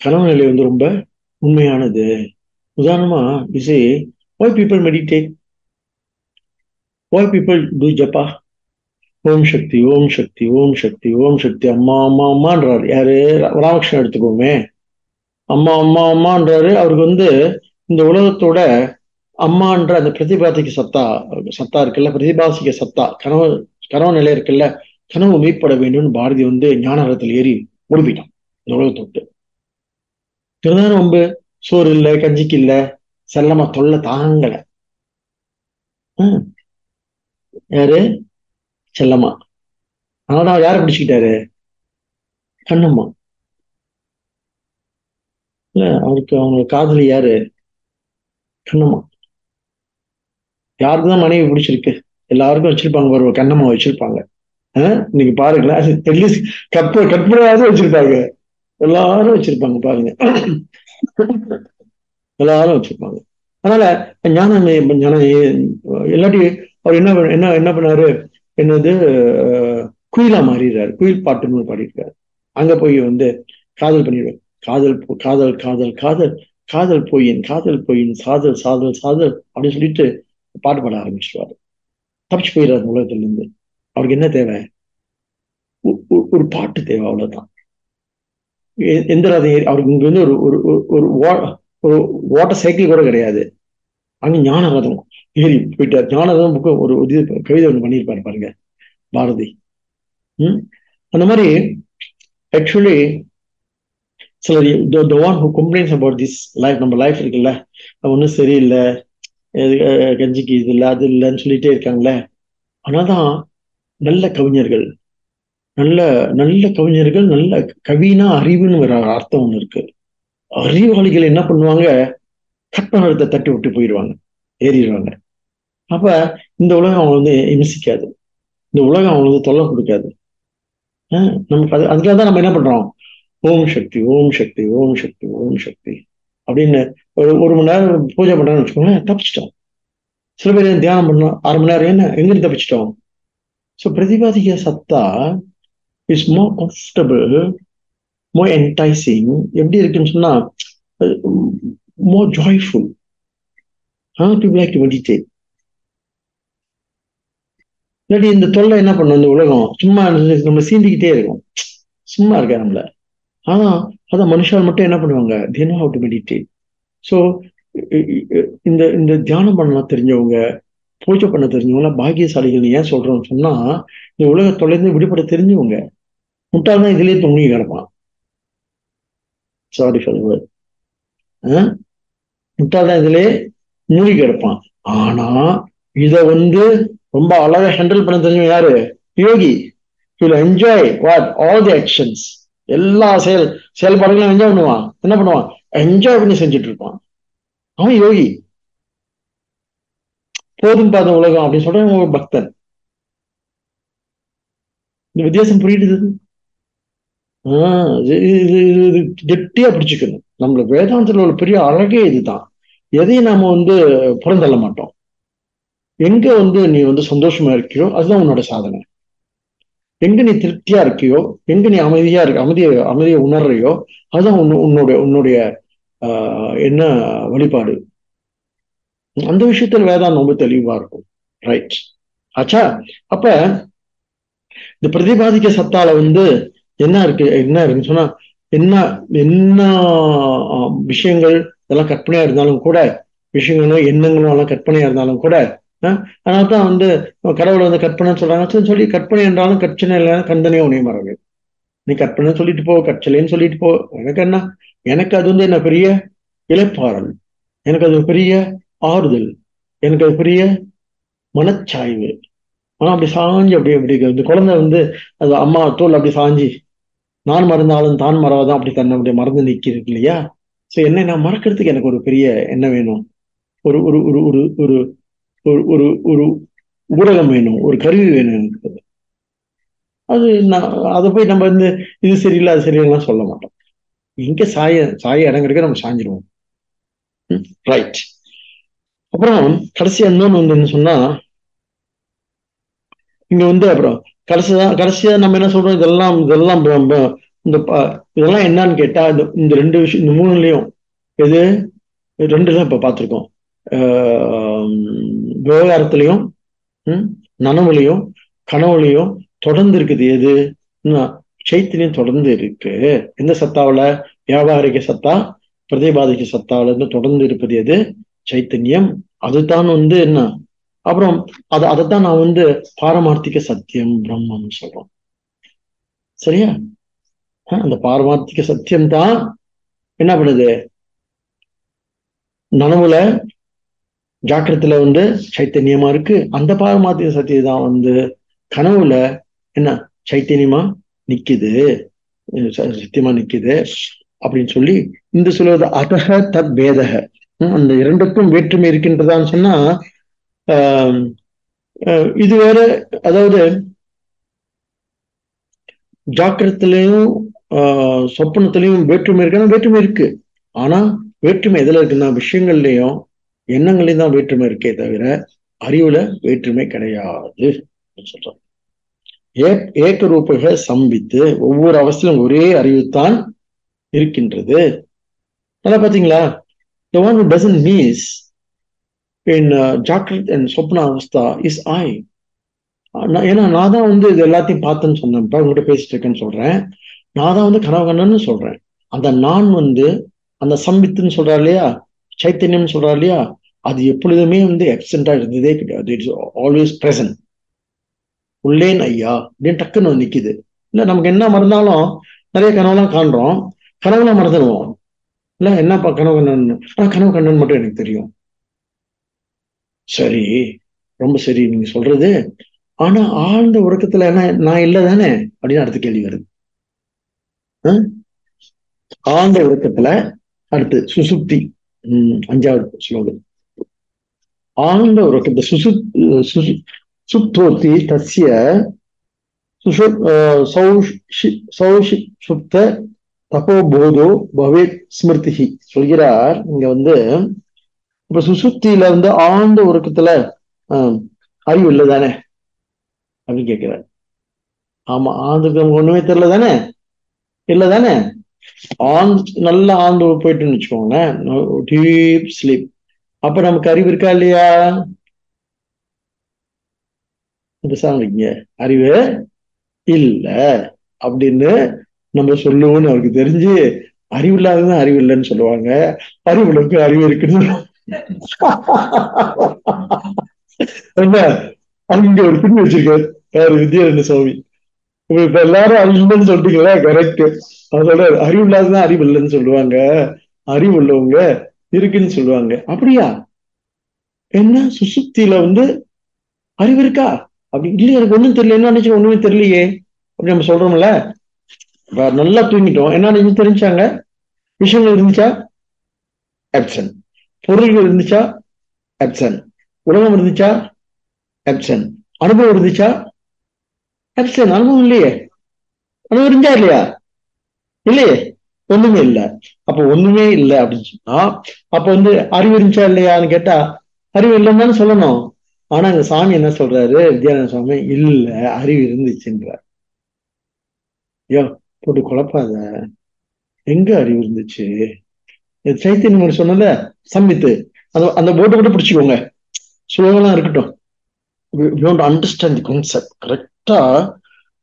கனவு நிலை வந்து ரொம்ப உண்மையானது. உதாரணமா இசை why people meditate why people do japa Om Shakti Om Shakti Om Shakti Om Shakti. அம்மா அம்மா அம்மான்றாரு. யாரு? ராமகிருஷ்ணன் எடுத்துக்கோமே. அம்மா அம்மா அம்மான்றாரு. அவருக்கு வந்து இந்த உலகத்தோட அம்மான்ற அந்த பிரதிபாதிக்க சத்தா சத்தா இருக்குல்ல பிரதிபாசிக்க சத்தா கனவு கனவு நிலை இருக்குல்ல கனவு மீட்பட வேண்டும்னு பாரதி வந்து ஞானகத்தில் ஏறி முடிப்பிட்டான் இந்த உலகத்தொட்டு இருந்தாலும் ரொம்ப சோறு இல்லை கஞ்சிக்கு இல்லை செல்லமா தொல்லை தாங்கலை. யாரு? செல்லம்மா. அதனால அவர் யாரை பிடிச்சுக்கிட்டாரு? கண்ணம்மா. இல்ல அவருக்கு அவங்க காதலி யாரு? கண்ணம்மா. யாருக்குதான் மனைவி பிடிச்சிருக்கு? எல்லாருக்கும் வச்சிருப்பாங்க ஒரு கண்ணம்மா வச்சிருப்பாங்க. இன்னைக்கு பாருங்களேன் அட்லீஸ்ட் கற்ப கற்பனையாவது வச்சிருப்பாங்க. எல்லாரும் வச்சிருப்பாங்க பாருங்க. எல்லாரும் வச்சிருப்பாங்க. அதனால ஞானம் ஞானம் இல்லாட்டி அவர் என்ன என்ன என்ன பண்ணாரு? என்னது குயிலா மாறிடுறாரு குயில் பாட்டுன்னு பாடியிருக்காரு அங்க போய் வந்து காதல் பண்ணிடுவார் காதல் காதல் காதல் காதல் காதல் பொய்யின் காதல் பொய்யின் சாதல் சாதல் சாதல் அப்படின்னு சொல்லிட்டு பாட்டு பாட ஆரம்பிச்சிருவாரு தப்பிச்சு போயிடுறாரு உலகத்துல இருந்து அவருக்கு என்ன தேவை ஒரு பாட்டு தேவை அவ்வளவுதான் எந்த ரதம் அவருக்கு இங்க வந்து ஒரு ஒரு ஒரு ஒரு ஓட்ட சைக்கிள் கூட கிடையாது அங்க ஞான ரதம் ஏறி போயிட்டார். ஞானதான் புக்கு ஒரு இது கவிதை ஒன்று பண்ணியிருப்பாரு பாருங்க பாரதி. ம்? அந்த மாதிரி ஆக்சுவலி சிலர் the one who complaints about this life நம்ம லைஃப் இருக்குல்ல ஒன்றும் சரியில்லை கஞ்சிக்கு இது இல்லை அது இல்லைன்னு சொல்லிட்டே இருக்காங்களே ஆனாதான் நல்ல கவிஞர்கள் நல்ல நல்ல கவிஞர்கள் நல்ல கவினா அறிவுன்னு ஒரு அர்த்தம் ஒன்று இருக்கு. அறிவாளிகள் என்ன பண்ணுவாங்க? கற்பனத்தை தட்டி விட்டு போயிடுவாங்க ஏறிடுவாங்க. அப்ப இந்த உலகம் அவங்க வந்து இமிசிக்காது. இந்த உலகம் அவங்க வந்து தொல்லை கொடுக்காது. நமக்கு அது அதுக்காக தான் நம்ம என்ன பண்றோம்? ஓம் சக்தி ஓம் சக்தி ஓம் சக்தி ஓம் சக்தி அப்படின்னு ஒரு ஒரு மணி நேரம் பூஜை பண்றோம்னு வச்சுக்கோங்களேன் தப்பிச்சிட்டோம். சில பேர் தியானம் பண்ணோம் அரை மணி நேரம் என்ன எங்கிருந்து தப்பிச்சிட்டோம். ஸோ பிரதிபாதிக்க சத்தா is more comfortable more enticing எப்படி இருக்குன்னு சொன்னா more joyful to like to meditate இல்லாட்டி இந்த தொல்லை என்ன பண்ணும் இந்த உலகம்? சும்மா நம்ம சீண்டிக்கிட்டே இருக்கும். சும்மா இருக்க நம்மள. ஆனா அதான் மனுஷால் மட்டும் என்ன பண்ணுவாங்க? தினம் ஹவு டு மெடிடேட் ஸோ இந்த இந்த தியானம் பண்ணலாம் தெரிஞ்சவங்க பூஜை பண்ண தெரிஞ்சவங்க பாக்கியசாலிகள் ஏன் சொல்றோம்னு சொன்னா இந்த உலக தொலைந்து விடுபட தெரிஞ்சவங்க. முட்டாள் தான் இதுலயே தொங்கி கிடப்பான். சாரி ஃபார் வேர்ட் முட்டாள் தான் இதுலயே மூழ்கி கிடப்பான். ஆனா இத வந்து ரொம்ப அழகா ஹேண்டில் பண்ண தெரிஞ்சவங்க யாரு? யோகி. You'll enjoy what all the actions எல்லா செயல் செயல்பாடுகளும் என்ஜாய் பண்ணுவான். என்ன பண்ணுவான்? என்ஜாய் பண்ணி செஞ்சுட்டு இருப்பான். அவன் யோகி. போதும் பார்த்த உலகம் அப்படின்னு சொல்ற ஒரு பக்தன். இந்த வித்தியாசம் புரியுது இது? கெட்டியா பிடிச்சுக்கணும். நம்மள வேதாந்தத்துல உள்ள பெரிய அழகே இதுதான். எதையும் நாம வந்து புறந்தள்ள மாட்டோம். எங்க வந்து நீ வந்து சந்தோஷமா இருக்கியோ அதுதான் உன்னோட சாதனை. எங்க நீ திருப்தியா இருக்கியோ எங்க நீ அமைதியா இருக்க அமைதிய அமைதியை உணர்றையோ அதுதான் உன் உன்னுடைய உன்னுடைய ஆஹ் என்ன வழிபாடு. அந்த விஷயத்துல வேதாந்தம் ரொம்ப தெளிவா இருக்கும். ரைட் ஆச்சா? அப்ப இந்த பிரதிபாதிக்க சத்தால வந்து என்ன இருக்கு என்ன இருக்குன்னு சொன்னா என்ன என்ன விஷயங்கள் இதெல்லாம் கற்பனையா இருந்தாலும் கூட விஷயங்களும் எண்ணங்களும் எல்லாம் கற்பனையா இருந்தாலும் கூட அதனால தான் வந்து கடவுளை வந்து கற்பனை சொல்றாங்க. சொல்லி கற்பனை என்றாலும் கற்பனை இல்லைன்னா கந்தனே உனைய மறவு. நீ கற்பனை சொல்லிட்டு போ கற்சலைன்னு சொல்லிட்டு போ. எனக்கு என்ன? எனக்கு அது வந்து என்ன பெரிய இலைப்பாறல் எனக்கு அது பெரிய ஆறுதல். எனக்கு அது பெரிய மனச்சாய்வு. ஆனா அப்படி சாஞ்சு அப்படி அப்படி இந்த குழந்தை வந்து அது அம்மா தோல் அப்படி சாஞ்சி நான் மறந்தாலும் தான் மறவாதான் அப்படி தன்னை அப்படி மறந்து நிற்கிறது இல்லையா? ஸோ என்ன நான் மறக்கிறதுக்கு எனக்கு ஒரு பெரிய என்ன வேணும்? ஒரு ஒரு ஒரு ஒரு ஒரு ஒரு ஒரு ஊடகம் வேணும் ஒரு கருவி வேணும் எனக்கு அது நான் அதை போய் நம்ம வந்து இது சரியில்லை அது சரியில்லாம் சொல்ல மாட்டோம். எங்க சாய சாய இடம் கிடைக்க நம்ம சாஞ்சிருவோம். ரைட் அப்புறம் கடைசியா இன்னொன்று வந்து என்ன சொன்னா இங்க வந்து அப்புறம் கடைசிதான் கடைசியா நம்ம என்ன சொல்றோம்? இதெல்லாம் இதெல்லாம் இந்த இதெல்லாம் என்னன்னு கேட்டா இந்த இந்த ரெண்டு விஷயம் இந்த மூணுலயும் எது? ரெண்டு தான் இப்ப பார்த்துருக்கோம். விவகாரத்திலையும் நனவுலையும் கனவுலையும் தொடர்ந்து இருக்குது எது? சைத்தன்யம் தொடர்ந்து இருக்கு எந்த சத்தாவுல? வியாபாரிக சத்தா பிரதிபாதிக சத்தாவுல இருந்து தொடர்ந்து இருப்பது எது? சைத்தன்யம். அதுதான் வந்து என்ன? அப்புறம் அது அதைத்தான் நான் வந்து பாரமார்த்திக சத்தியம் பிரம்மம்னு சொல்றோம். சரியா? அந்த பாரமார்த்திக சத்தியம் தான் என்ன பண்ணுது? நனவுல ஜாக்கிரத்துல வந்து சைத்தன்யமா இருக்கு. அந்த பாரமாத்திய சக்தி தான் வந்து கனவுல என்ன? சைத்தன்யமா நிக்குது. சத்தியமா நிக்குது அப்படின்னு சொல்லி இந்த சொல்வது அதக தத் பேதக அந்த இரண்டுக்கும் வேற்றுமை இருக்கின்றதான்னு சொன்னா இது வேற அதாவது ஜாக்கிரத்திலையும் சொப்பனத்திலையும் வேற்றுமை இருக்குன்னா வேற்றுமை இருக்கு. ஆனா வேற்றுமை எதுல இருக்குன்னா விஷயங்கள்லயும் எண்ணங்களில் தான் வேற்றுமை இருக்கே தவிர அறிவுல வேற்றுமை கிடையாது சொல்றோம் ஏ ஏக்கரூபக சம்பித்து ஒவ்வொரு அவசியம் ஒரே அறிவுத்தான் இருக்கின்றது. நல்லா பாத்தீங்களா? The one who doesn't miss in ஜாக்கிரத் and swapna avastha is I ஏன்னா நான் தான் வந்து இது எல்லாத்தையும் பார்த்தேன்னு சொன்னேன். உங்ககிட்ட பேசிட்டு இருக்கேன்னு சொல்றேன். நான் தான் வந்து கனவு கண்ணன்னு சொல்றேன். அந்த நான் வந்து அந்த சம்பித்துன்னு சொல்றா இல்லையா? சைத்தன்யம் சொல்றா இல்லையா? அது எப்பொழுதுமே வந்து எப்சென்டா இருந்ததே கிடையாது. இட்ஸ் ஆல்வேஸ் பிரசன்ட் உள்ளேன் ஐயா அப்படின்னு டக்குன்னு வந்து நிக்குது. இல்ல நமக்கு என்ன மறந்தாலும் நிறைய கனவுலாம் காண்றோம். கனவுலாம் மறந்துடுவோம். இல்ல என்னப்பா கனவு கண்ணன்? கனவு கண்ணன் மட்டும் எனக்கு தெரியும். சரி ரொம்ப சரி நீங்க சொல்றது. ஆனா ஆழ்ந்த உறக்கத்துல என்ன நான் இல்லை தானே? அப்படின்னு அடுத்த கேள்வி வருது. ஆழ்ந்த உறக்கத்துல அடுத்து சுசுப்தி. அஞ்சாவது ஸ்லோகம் ஆழ்ந்த உறக்கத்தை சுசு சுசு சுத்தோத்தி தஸ்ய சுசு சௌஷி சுப்த தபோபோதோ பவேத் ஸ்மிருதி சொல்கிறார் இங்க வந்து இப்ப சுசுப்தியில வந்து ஆழ்ந்த உறக்கத்துல ஆஹ் அறிவு இல்லை தானே அப்படின்னு கேட்கிறார் ஆமா ஆழ்ந்துக்கு ஒண்ணுமே தெரியல தானே இல்லை தானே ஆன் நல்லா ஆந்து போயிட்டுன்னு வச்சுக்கோங்களேன். டீப் ஸ்லீப் அப்ப நமக்கு அறிவு இருக்கா இல்லையா? அறிவு இல்ல. அப்படின்னு நம்ம சொல்லுவோம்னு அவருக்கு தெரிஞ்சு அறிவு இல்லாததான் அறிவு இல்லைன்னு சொல்லுவாங்க. அறிவுகளுக்கு அறிவு இருக்குன்னு என்ன அங்க ஒரு பின் வச்சிருக்காரு. யாரு வித்யாரண்ய சுவாமி. இப்ப எல்லாரும் அறிவுன்னு சொல்றீங்களா கரெக்ட் அதோட அறிவு இல்லாததான் அறிவு இல்லைன்னு சொல்லுவாங்க. அறிவு உள்ளவங்க இருக்குன்னு சொல்லுவாங்க. அப்படியா? என்ன? சுசுப்தியில வந்து அறிவு இருக்கா? அப்படி இல்லையே எனக்கு ஒண்ணும் தெரியல. என்ன நினைச்சு ஒண்ணுமே தெரியலையே. அப்படி நம்ம சொல்றோம்ல. நல்லா தூங்கிட்டோம். என்ன நினைச்சு தெரிஞ்சாங்க? விஷயங்கள் இருந்துச்சா? ஆப்சன் பொருள்கள் இருந்துச்சா? ஆப்சன் உலகம் இருந்துச்சா? ஆப்சன் அனுபவம் இருந்துச்சா? அரசியல் அனுபவம் இல்லையே? அனுபவம் இருந்தா இல்லையா? இல்லையே? ஒண்ணுமே இல்ல. அப்ப ஒண்ணுமே இல்லை அப்படின்னு சொன்னா அப்ப வந்து அறிவு இருந்துச்சா இல்லையான்னு கேட்டா அறிவு இல்லைன்னு தானே சொல்லணும். ஆனா இந்த சாமி என்ன சொல்றாரு? வித்யானந்த சுவாமி இல்ல அறிவு இருந்துச்சுன்றார். ஐயோ போட்டு குழப்பாத. எங்க அறிவு இருந்துச்சு? சைத்தன்யம் சொன்னல சம்பித்து அந்த அந்த போட்டை கூட பிடிச்சிக்கோங்க. சுலகம்லாம் இருக்கட்டும். அண்டர்ஸ்டாண்ட் தி கான்செப்ட் கரெக்ட்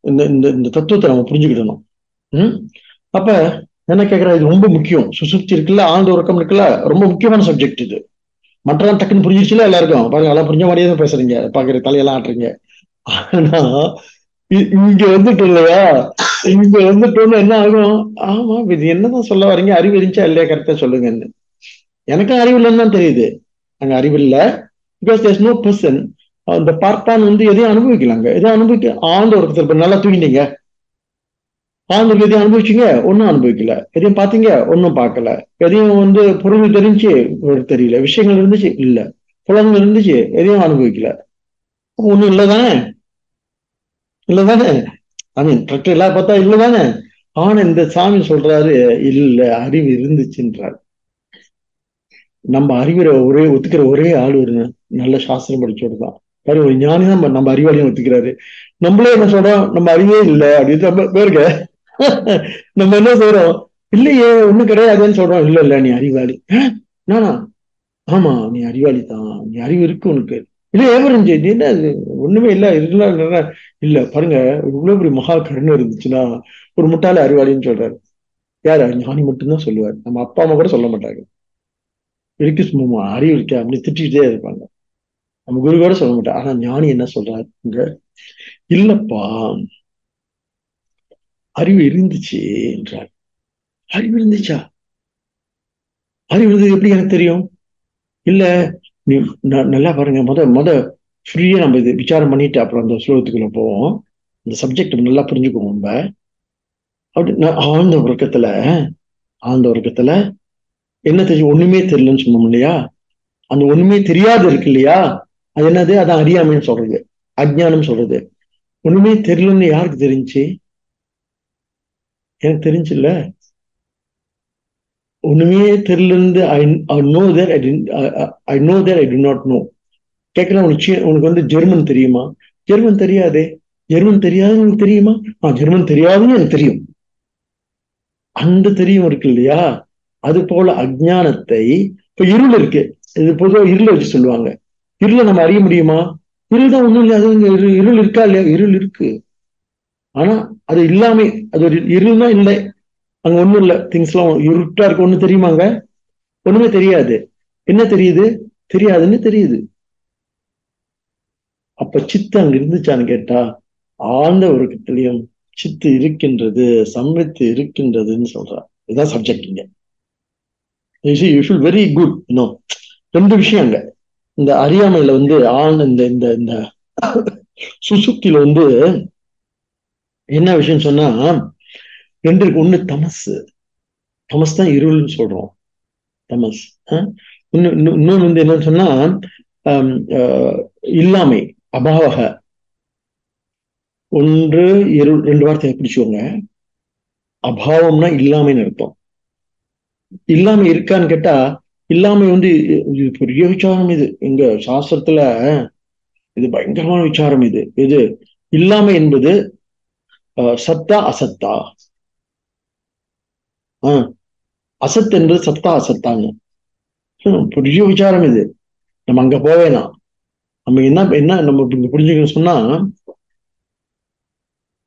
இந்த இந்த இந்த தத்துவத்தை நம்ம புரிஞ்சுக்கிடணும். ம்? அப்ப என்ன கேட்கற இது ரொம்ப முக்கியம். சுசுப்தி இருக்குல்ல ஆழ்ந்த உறக்கம் இருக்குல்ல ரொம்ப முக்கியமான சப்ஜெக்ட் இது. மற்றெல்லாம் டக்குன்னு புரிஞ்சிச்சுல எல்லாருக்கும்? பாருங்க எல்லாம் புரிஞ்ச மாதிரியே தான் பேசுறீங்க. பாக்குற தலையெல்லாம் ஆட்டுறீங்க. ஆனா இங்க வந்துட்டு இல்லையா? இங்க வந்துட்டோன்னு என்ன ஆகும்? ஆமா இது என்னதான் சொல்ல வரீங்க? அறிவு இருந்துச்சா இல்லையா? கரெக்டா சொல்லுங்கன்னு. எனக்கும் அறிவு இல்லைன்னு தான் தெரியுது. அங்க அறிவு இல்ல. பிகாஸ் தேர்ஸ் நோ பர்சன் அந்த பார்ப்பான் வந்து எதையும் அனுபவிக்கலாங்க. எதையும் அனுபவிக்க ஆழ்ந்த ஒரு இப்ப நல்லா தூங்கினீங்க. ஆழ்ந்த எதையும் அனுபவிச்சீங்க? ஒன்னும் அனுபவிக்கல. எதையும் பார்த்தீங்க? ஒன்னும் பார்க்கல. எதையும் வந்து பொருள் தெரிஞ்சு தெரியல. விஷயங்கள் இருந்துச்சு? இல்ல. புலங்கள் இருந்துச்சு? எதையும் அனுபவிக்கல. ஒண்ணும் இல்லதானே? இல்லதானே? ஐ மீன் கரெக்ட் எல்லாம் பார்த்தா இல்லதானே? ஆனா இந்த சாமி சொல்றாரு இல்ல அறிவு இருந்துச்சுன்றார். நம்ம அறிவுரை ஒரே ஒத்துக்கிற ஒரே ஆள் ஒரு நல்ல சாஸ்திரம் படிச்சோடு தான். பாரு ஒரு ஞானி தான் நம்ம அறிவாளியும் ஒத்துக்கிறாரு. நம்மளே என்ன சொல்றோம்? நம்ம அறிவே இல்லை அப்படின்னு நம்ம நம்ம என்ன சொல்றோம்? இல்லையே ஒண்ணும் கிடையாதுன்னு சொல்றோம். இல்ல இல்ல நீ அறிவாளி. நானா? ஆமா நீ அறிவாளி தான். நீ அறிவு இருக்கு உனக்கு. இல்ல ஏவரஞ்சு நீ என்ன ஒண்ணுமே இல்ல இதெல்லாம் இல்ல இல்ல பாருங்க இவ்வளவு பெரிய மகா கருணை இருந்துச்சுன்னா ஒரு முட்டாள அறிவாளின்னு சொல்றாரு. யாரு? ஞானி மட்டும்தான் சொல்லுவார். நம்ம அப்பா அம்மா கூட சொல்ல மாட்டாங்க. இருக்கு சும்மா அறிவு இருக்கா அப்படின்னு திட்டிக்கிட்டே இருப்பாங்க. நம்ம குரு கூட சொல்ல மாட்டோம். ஆனா ஞானி என்ன சொல்றாருங்க? இல்லப்பா அறிவு இருந்துச்சு என்றார். அறிவு இருந்துச்சா? அறிவு இருந்தது எப்படி எனக்கு தெரியும்? இல்ல நீ நல்லா பாருங்க. முத முத ஃப்ரீயா நம்ம இது விசாரம் பண்ணிட்டு அப்புறம் அந்த ஸ்லோகத்துக்குள்ள போவோம். இந்த சப்ஜெக்ட் நல்லா புரிஞ்சுக்குவோம் நம்ம. அப்படி நான் ஆழ்ந்த உறக்கத்துல ஆழ்ந்த உறக்கத்துல என்ன தெரியும் ஒண்ணுமே தெரியலன்னு சொன்னோம் இல்லையா? அந்த ஒண்ணுமே தெரியாது இருக்கு இல்லையா? அது என்னது? அதான் அறியாமைன்னு சொல்றது. அஜ்ஞானம் சொல்றது. ஒண்ணுமே தெரியலன்னு யாருக்கு தெரிஞ்சு? எனக்கு தெரிஞ்சுல்ல? ஒண்ணுமே தெரியலன்னு I know there I I know there I do not know கேட்கலாம் உனக்கு உனக்கு வந்து ஜெர்மன் தெரியுமா? ஜெர்மன் தெரியாதே. ஜெர்மன் தெரியாதுன்னு உனக்கு தெரியுமா? ஆ ஜெர்மன் தெரியாதுன்னு எனக்கு தெரியும். அந்த தெரியும் இருக்கு இல்லையா? அது போல அஜ்ஞானத்தை இப்ப இருள் இருக்கு. இது பொதுவாக இருளை வச்சு சொல்லுவாங்க. இருளை நம்ம அறிய முடியுமா? இருள் தான் ஒண்ணும் இல்லை அது இரு- இருள் இருக்கா இல்லையா? இருள் இருக்கு. ஆனா அது இல்லாம அது ஒரு இருள்னா இல்லை. அங்க ஒண்ணும் இல்லை. திங்ஸ் எல்லாம் இருட்டா இருக்கு. ஒண்ணு தெரியுமாங்க ஒண்ணுமே தெரியாது. என்ன தெரியுது? தெரியாதுன்னு தெரியுது. அப்ப சித்து அங்க இருந்துச்சான்னு கேட்டா ஆழ்ந்த உறக்கத்திலையும் சித்து இருக்கின்றது சம்மித்து இருக்கின்றதுன்னு சொல்றா. இதுதான் சப்ஜெக்ட் இங்க. வெரி குட் இன்னும் ரெண்டு விஷயம் அங்க. இந்த அறியாமையில வந்து ஆழ்ந்த இந்த இந்த இந்த சுசுக்கில வந்து என்ன விஷயம் சொன்னா ரெண்டு இருக்கு ஒண்ணு தமஸ் தமஸ் தான் இருள்னு சொல்றோம். தமஸ். ஆஹ் இன்னொன்னு வந்து என்னன்னு சொன்னா இல்லாமை அபாவக. ஒன்று இருள் ரெண்டு வார்த்தையை பிடிச்சுக்கோங்க. அபாவம்னா இல்லாமைன்னு அர்த்தம். இல்லாமை இருக்கான்னு கேட்டா இல்லாமை வந்து இது பெரிய விசாரம் இது. எங்க சாஸ்திரத்துல இது பயங்கரமான விசாரம் இது. இது இல்லாமை என்பது ஆஹ், சத்தா அசத்தா. ஆஹ் அசத் என்பது சத்தா அசத்தாங்க பெரிய விசாரம் இது. நம்ம அங்க போவேனா? நம்ம என்ன என்ன நம்ம புரிஞ்சுக்கணும் சொன்னா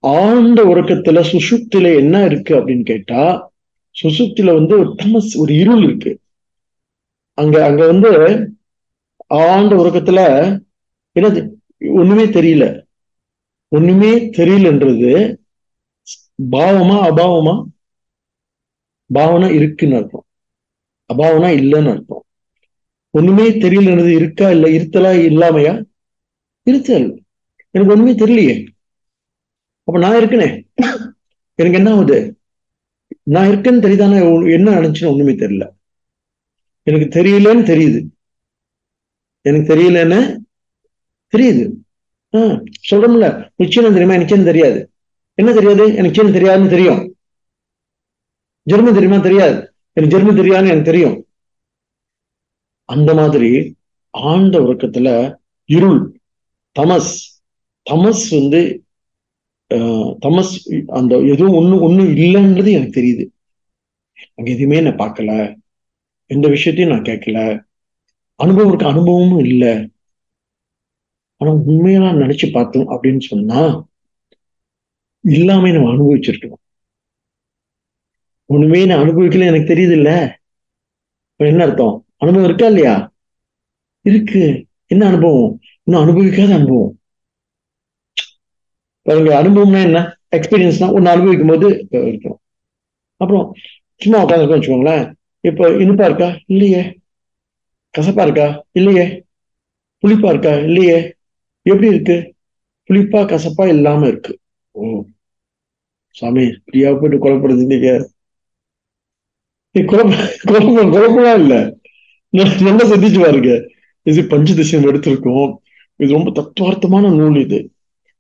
ஆழ்ந்த உறக்கத்துல சுசுப்தில என்ன இருக்கு அப்படின்னு கேட்டா சுசுப்தில வந்து ஒரு தமஸ் ஒரு இருள் இருக்கு. அங்க அங்க வந்து ஆழ்ந்த உறக்கத்துல என்னது? ஒண்ணுமே தெரியல. ஒண்ணுமே தெரியலன்றது பாவமா அபாவமா? பாவனா இருக்குன்னு அர்த்தம். அபாவனா இல்லைன்னு அர்த்தம். ஒண்ணுமே தெரியலன்றது இருக்கா இல்ல இருத்தலா இல்லாமையா? இருத்தல். எனக்கு ஒண்ணுமே தெரியலையே. அப்ப நான் இருக்கனே. எனக்கு என்ன ஆகுது? நான் இருக்கேன்னு தெரியுதானே என்ன நினைச்சுன்னு ஒண்ணுமே தெரியல. எனக்கு தெரியலன்னு தெரியுது. எனக்கு தெரியலன்னு தெரியுது. ஆஹ் சொல்றோம்ல. நிச்சயம் தெரியுமா? நிச்சயம் தெரியாது. என்ன தெரியாது? எனக்கு சீனம் தெரியாதுன்னு தெரியும். ஜெர்மன் தெரியுமா? தெரியாது. எனக்கு ஜெர்மன் தெரியாதுன்னு எனக்கு தெரியும். அந்த மாதிரி ஆழ்ந்த உறக்கத்துல இருள் தமஸ். தமஸ் வந்து ஆஹ், தமஸ் அந்த எதுவும் ஒண்ணு ஒண்ணும் இல்லைன்றது எனக்கு தெரியுது. அங்க எதுவுமே நான் பார்க்கல. எந்த விஷயத்தையும் நான் கேட்கல. அனுபவம் இருக்க அனுபவமும் இல்லை. ஆனா உண்மையா நான் நினைச்சு பார்த்தோம் அப்படின்னு சொன்னா இல்லாம நம்ம அனுபவிச்சிருக்கோம். ஒண்ணுமே நான் அனுபவிக்கல எனக்கு தெரியுது இல்ல என்ன அர்த்தம்? அனுபவம் இருக்கா இல்லையா? இருக்கு. என்ன அனுபவம்? இன்னும் அனுபவிக்காத அனுபவம். பாருங்க அனுபவம்னா என்ன? எக்ஸ்பீரியன்ஸ்னா ஒண்ணு அனுபவிக்கும் போது இருக்கும் அப்புறம் சும்மா உட்காந்துருக்கோம் வச்சுக்கோங்களேன். இப்போ இனிப்பா இருக்கா இல்லையே. கசப்பா இருக்கா? இல்லையே. புளிப்பா இருக்கா? இல்லையே. எப்படி இருக்கு? புளிப்பா கசப்பா இல்லாம இருக்கு. ஓ. சாமி இப்படியா போயிட்டு குழப்பறது நீங்க குழப்பம் குழப்பமா இல்ல. நல்லா சிந்திச்சு பாருங்க. இது பஞ்சதிசயம் எடுத்திருக்கோம். இது ரொம்ப தத்துவார்த்தமான நூல் இது.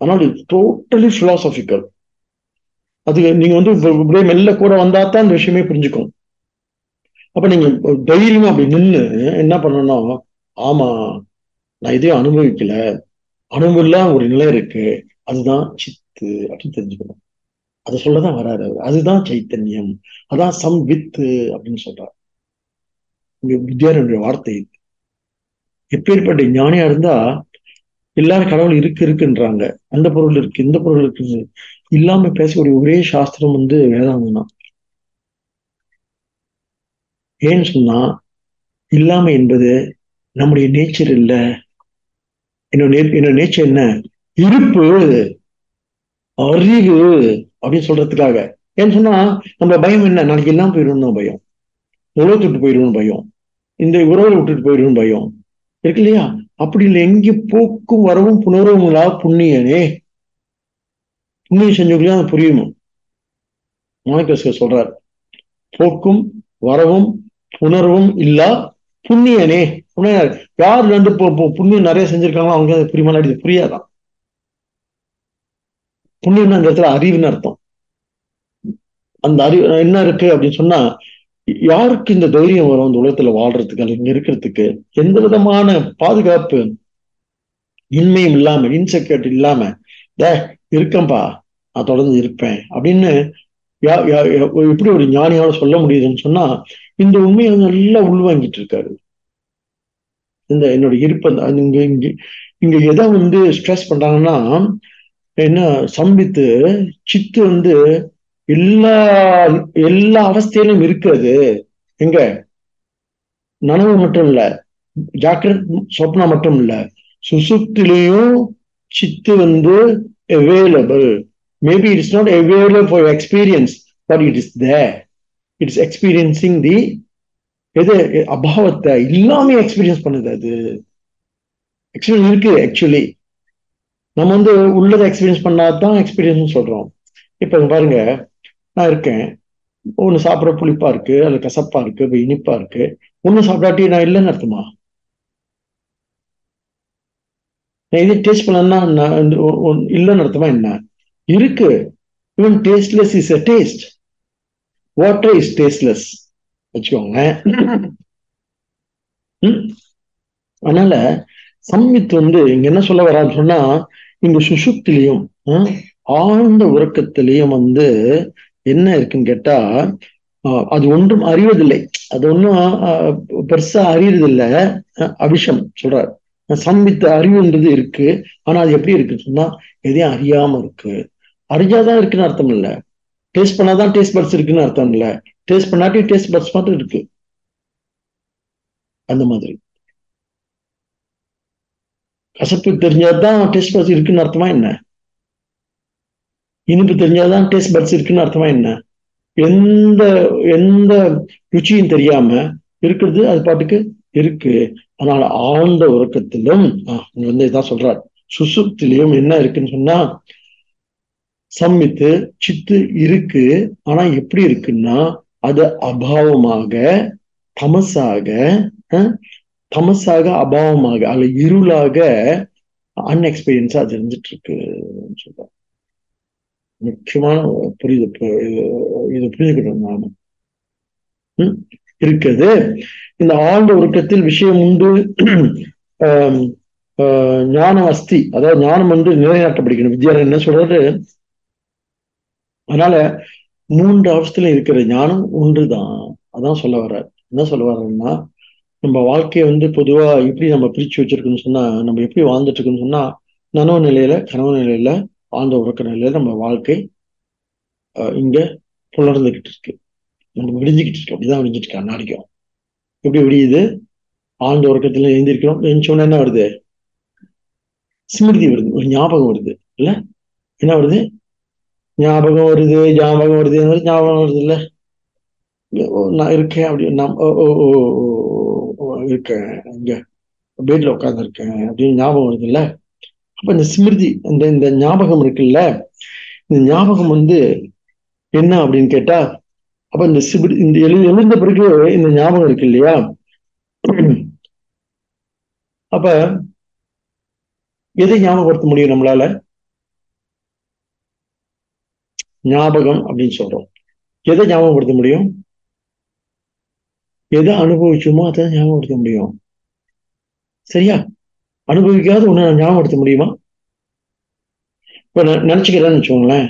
ஆனால் இது டோட்டலி பிலாசபிக்கல் அது நீங்க வந்து மெல்ல கூட வந்தா தான் இந்த விஷயமே புரிஞ்சுக்கும். அப்ப நீங்க தைரியமா அப்படி நின்னு என்ன பண்ணணும்? ஆமா நான் இதையும் அனுபவிக்கல. அனுபவம் ஒரு நிலை இருக்கு. அதுதான் சித்து அப்படின்னு தெரிஞ்சுக்கணும். அதை சொல்லதான் வராரு அதுதான் சைத்தன்யம். அதான் சம் வித்து அப்படின்னு சொல்றாரு. இங்க வித்யாரண்ய வார்த்தை இது. எப்பேற்பட்ட ஞானியா இருந்தா எல்லாரும் கடவுள் இருக்கு இருக்குன்றாங்க. அந்த பொருள் இருக்கு இந்த பொருள் இருக்குன்னு இல்லாம பேசக்கூடிய ஒரே சாஸ்திரம் வந்து வேதாந்தம் தான். ஏன்னு சொன்னா இல்லாமை என்பது நம்முடைய நேச்சர் இல்லை. என்னோட என்னோட நேச்சர் என்ன? இருப்பு அறிவு அப்படின்னு சொல்றதுக்காக. ஏன்னு சொன்னா நம்ம பயம் என்ன? நாளைக்கு எல்லாம் போயிடணும்னு பயம். உலகத்தை விட்டு போயிடும் பயம். இந்த உறவை விட்டுட்டு போயிடும் பயம். இருக்கு இல்லையா? அப்படி இல்லை. எங்க போக்கும் வரவும் புணர்வுங்களா புண்ணியனே. புண்ணியம் செஞ்சவங்களே அது புரியுமா? மாணிக்கஸ்கர் சொல்றார் போக்கும் வரவும் உணர்வும் இல்லா புண்ணியனே. புண்ணிய யார் ரெண்டு புண்ணியம் நிறைய செஞ்சிருக்காங்களோ அவங்க அது புரியுமா இது புரியாதான் புண்ணியம்னா அந்த இடத்துல அறிவுன்னு அர்த்தம். அந்த அறிவு என்ன இருக்கு அப்படின்னு சொன்னா யாருக்கு இந்த தைரியம் வரும் இந்த உலகத்துல வாழ்றதுக்கு அல்ல இங்க இருக்கிறதுக்கு? எந்த விதமான பாதுகாப்பு இன்மையும் இல்லாம இன்செக்யூரிட்டி இல்லாம டே இருக்கம்பா நான் தொடர்ந்து இருப்பேன் அப்படின்னு எப்படி ஒரு ஞானியால சொல்ல முடியுதுன்னு சொன்னா இந்த உண்மையை நல்லா உள்வாங்கிட்டு இருக்காரு. இந்த என்னோட இருப்ப இங்க இங்க இங்க எதை வந்து ஸ்ட்ரெஸ் பண்றாங்கன்னா என்ன சம்பித்து சித்து வந்து எல்லா எல்லா அவஸ்தையிலும் இருக்கிறது. எங்க? நனவு மட்டும் இல்ல. ஜாக்கிரத் சொப்னா மட்டும் இல்ல. சுசுப்திலையும் சித்து வந்து available maybe it's not available for experience but it is there it's experiencing the எது அபாவத்தை இல்லாம எக்ஸ்பீரியன்ஸ் பண்ணுது அது. எக்ஸ்பீரியன்ஸ் இருக்கு ஆக்சுவலி நம்ம வந்து உள்ளதை எக்ஸ்பீரியன்ஸ் பண்ணாதான் எக்ஸ்பீரியன்ஸ் சொல்றோம். இப்போ பாருங்க நான் இருக்கேன். ஒன்று சாப்பிட்ற புளிப்பா இருக்கு அது கசப்பா இருக்கு இப்போ இனிப்பா இருக்கு. ஒன்றும் சாப்பிடாட்டி நான் இல்லைன்னு அர்த்தமா? நான் இது டேஸ்ட் பண்ணா இல்லைன்னு அர்த்தமா என்ன? இருக்கு. Even tasteless is a taste water is tasteless வச்சுக்கோங்க. அதனால சம்மித் வந்து இங்க என்ன சொல்ல வரான்னு சொன்னா இங்க சுசுப்திலையும் ஆழ்ந்த உறக்கத்திலையும் வந்து என்ன இருக்குன்னு கேட்டா அது ஒன்றும் அறிவதில்லை. அது ஒன்றும் பெருசா அறியறதில்லை. அபிஷம் சொல்றார். சம்மித்த அறிவுன்றது இருக்கு. ஆனா அது எப்படி இருக்குன்னு சொன்னா எதையும் அறியாம இருக்கு. அறிஞ்சாதான் இருக்குன்னு அர்த்தம் இல்லை. டேஸ்ட் பண்ணாதான் டேஸ்ட் பட்ஸ் இருக்குன்னு அர்த்தம் இல்லை. டேஸ்ட் பண்ணாட்டி டேஸ்ட் பட்ஸ் மட்டும் இருக்கு. அந்த மாதிரி. கசப்பு தெரிஞ்சாதான் டேஸ்ட் பட்ஸ் இருக்குன்னு அர்த்தமா என்ன? இனிப்பு தெரிஞ்சாதான் டேஸ்ட் பட்ஸ் இருக்குன்னு அர்த்தமா என்ன? எந்த எந்த ருச்சியும் தெரியாம இருக்கிறது அது பாட்டுக்கு இருக்கு. அதனால ஆழ்ந்த உறக்கத்திலும் வந்து இதான் சொல்றார். சுசுப்திலையும் என்ன இருக்குன்னு சொன்னா சம்மித்து சித்து இருக்கு. ஆனா எப்படி இருக்குன்னா அது அபாவமாக தமசாக தமசாக அபாவமாக அல்ல இருளாக அன்எக்ஸ்பீரியன்ஸா அது இருந்துட்டு இருக்கு சொல்ற முக்கியமான புரியுது இது புரிஞ்சுக்கணும் நாம. இருக்குது. இந்த ஆழ்ந்த உருக்கத்தில் விஷயம் உண்டு. ஞானம் அஸ்தி அதாவது ஞானம் வந்து நிலைநாட்டப்படுகிறது. வித்யாரன் என்ன சொல்றது அதனால மூன்று அவசத்துல இருக்கிற ஞானம் ஒன்றுதான். அதான் சொல்ல வர்ற என்ன சொல்ல வர்றேன்னா நம்ம வாழ்க்கையை வந்து பொதுவா எப்படி நம்ம பிரிச்சு வச்சிருக்கோம்னு சொன்னா நம்ம எப்படி வாழ்ந்துட்டு இருக்கோம்னு சொன்னா நனவு நிலையில கனவு நிலையில ஆழ்ந்த உறக்க நிலையில நம்ம வாழ்க்கை இங்க புலர்ந்துகிட்டு இருக்கு. நம்ம விடிஞ்சுக்கிட்டு இருக்கு. அப்படிதான் விடிஞ்சிட்டு இருக்கு அன்னாடிக்கும் எப்படி விடியுது ஆழ்ந்த உறக்கத்துல எழுந்திருக்கிறோம். எழுந்தோன்னா என்ன வருது? ஸ்மிருதி வருது. ஒரு ஞாபகம் வருது. இல்ல? என்ன வருது? ஞாபகம் வருது ஞாபகம் வருது. ஞாபகம் வருது இல்ல நான் இருக்கேன் அப்படி நான் இருக்கேன். இங்க பெட்ல உட்கார்ந்து இருக்கேன் அப்படின்னு ஞாபகம் வருது இல்ல அப்ப இந்த ஸ்மிருதி இந்த இந்த ஞாபகம் இருக்குல்ல? இந்த ஞாபகம் வந்து என்ன அப்படின்னு கேட்டா அப்ப இந்த சிபிடி இந்த எழு எழுந்த பிறகு இந்த ஞாபகம் இருக்கு இல்லையா? அப்ப எதை ஞாபகப்படுத்த முடியும் நம்மளால? ஞாபகம் அப்படின்னு சொல்றோம். எதை ஞாபகப்படுத்த முடியும்? எதை அனுபவிச்சோமோ அதை ஞாபகப்படுத்த முடியும். சரியா? அனுபவிக்காத ஒன்று ஞாபகப்படுத்த முடியுமா? இப்போ நினச்சிக்கிறேன்னு வச்சுக்கோங்களேன்.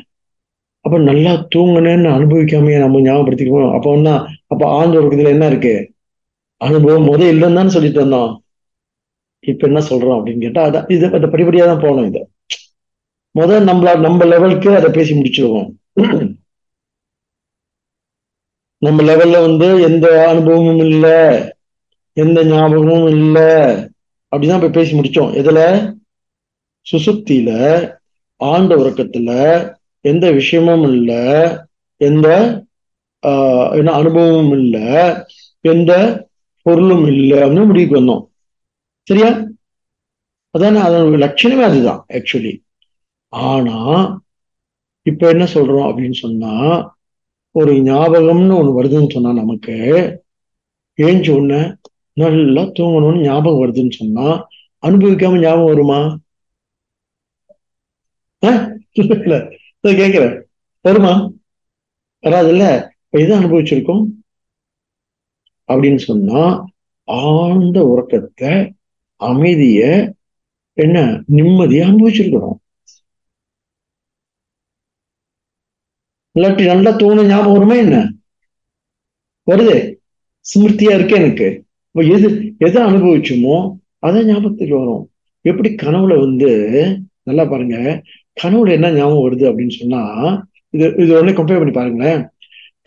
அப்போ நல்லா தூங்கினேன்னு அனுபவிக்காமையே நம்ம ஞாபகப்படுத்திக்கணும் அப்போ ஒன்னா அப்போ ஆழ்ந்து உறக்கத்துல என்ன இருக்கு? அனுபவம் முத இல்லைன்னு தானே சொல்லிட்டு வந்தோம். இப்போ என்ன சொல்றோம் அப்படின்னு கேட்டா அதான் இது அந்த படிப்படியா தான் போகணும் இதை. முதல் நம்மள நம்ம லெவலுக்கு அதை பேசி முடிச்சிருவோம். நம்ம லெவல்ல வந்து எந்த அனுபவமும் இல்ல எந்த ஞாபகமும் இல்ல அப்படிதான் இப்ப பேசி முடிச்சோம். எதுல? சுசுப்தியில ஆண்ட உறக்கத்துல எந்த விஷயமும் இல்ல எந்த ஆஹ் என்ன அனுபவமும் இல்ல எந்த பொருளும் இல்லை அப்படின்னு முடிவுக்கு வந்தோம். சரியா? அதான் அதோட லட்சணமே அதுதான் ஆக்சுவலி ஆனா இப்ப என்ன சொல்றோம் அப்படின்னு சொன்னா ஒரு ஞாபகம்னு ஒண்ணு வருதுன்னு சொன்னா நமக்கு ஏஞ்ச உடனே நல்லா தூங்கணும்னு ஞாபகம் வருதுன்னு சொன்னா அனுபவிக்காம ஞாபகம் வருமா? இல்ல கேக்குறேன் வருமா? வராதுல்ல? இதை அனுபவிச்சிருக்கோம்? அப்படின்னு சொன்னா ஆழ்ந்த உறக்கத்தை அமைதிய என்ன நிம்மதியை அனுபவிச்சிருக்கிறோம். இல்லாட்டி நல்லா தோணும் ஞாபகம் வருமா என்ன? வருது. ஸ்மிருத்தியா இருக்கு எனக்கு. எது எதை அனுபவிச்சோமோ அதான் ஞாபகத்துக்கு வரும். எப்படி கனவுல வந்து நல்லா பாருங்க. கனவுல என்ன ஞாபகம் வருது அப்படின்னு சொன்னா இது இது ஒண்ணு கம்பேர் பண்ணி பாருங்களேன்.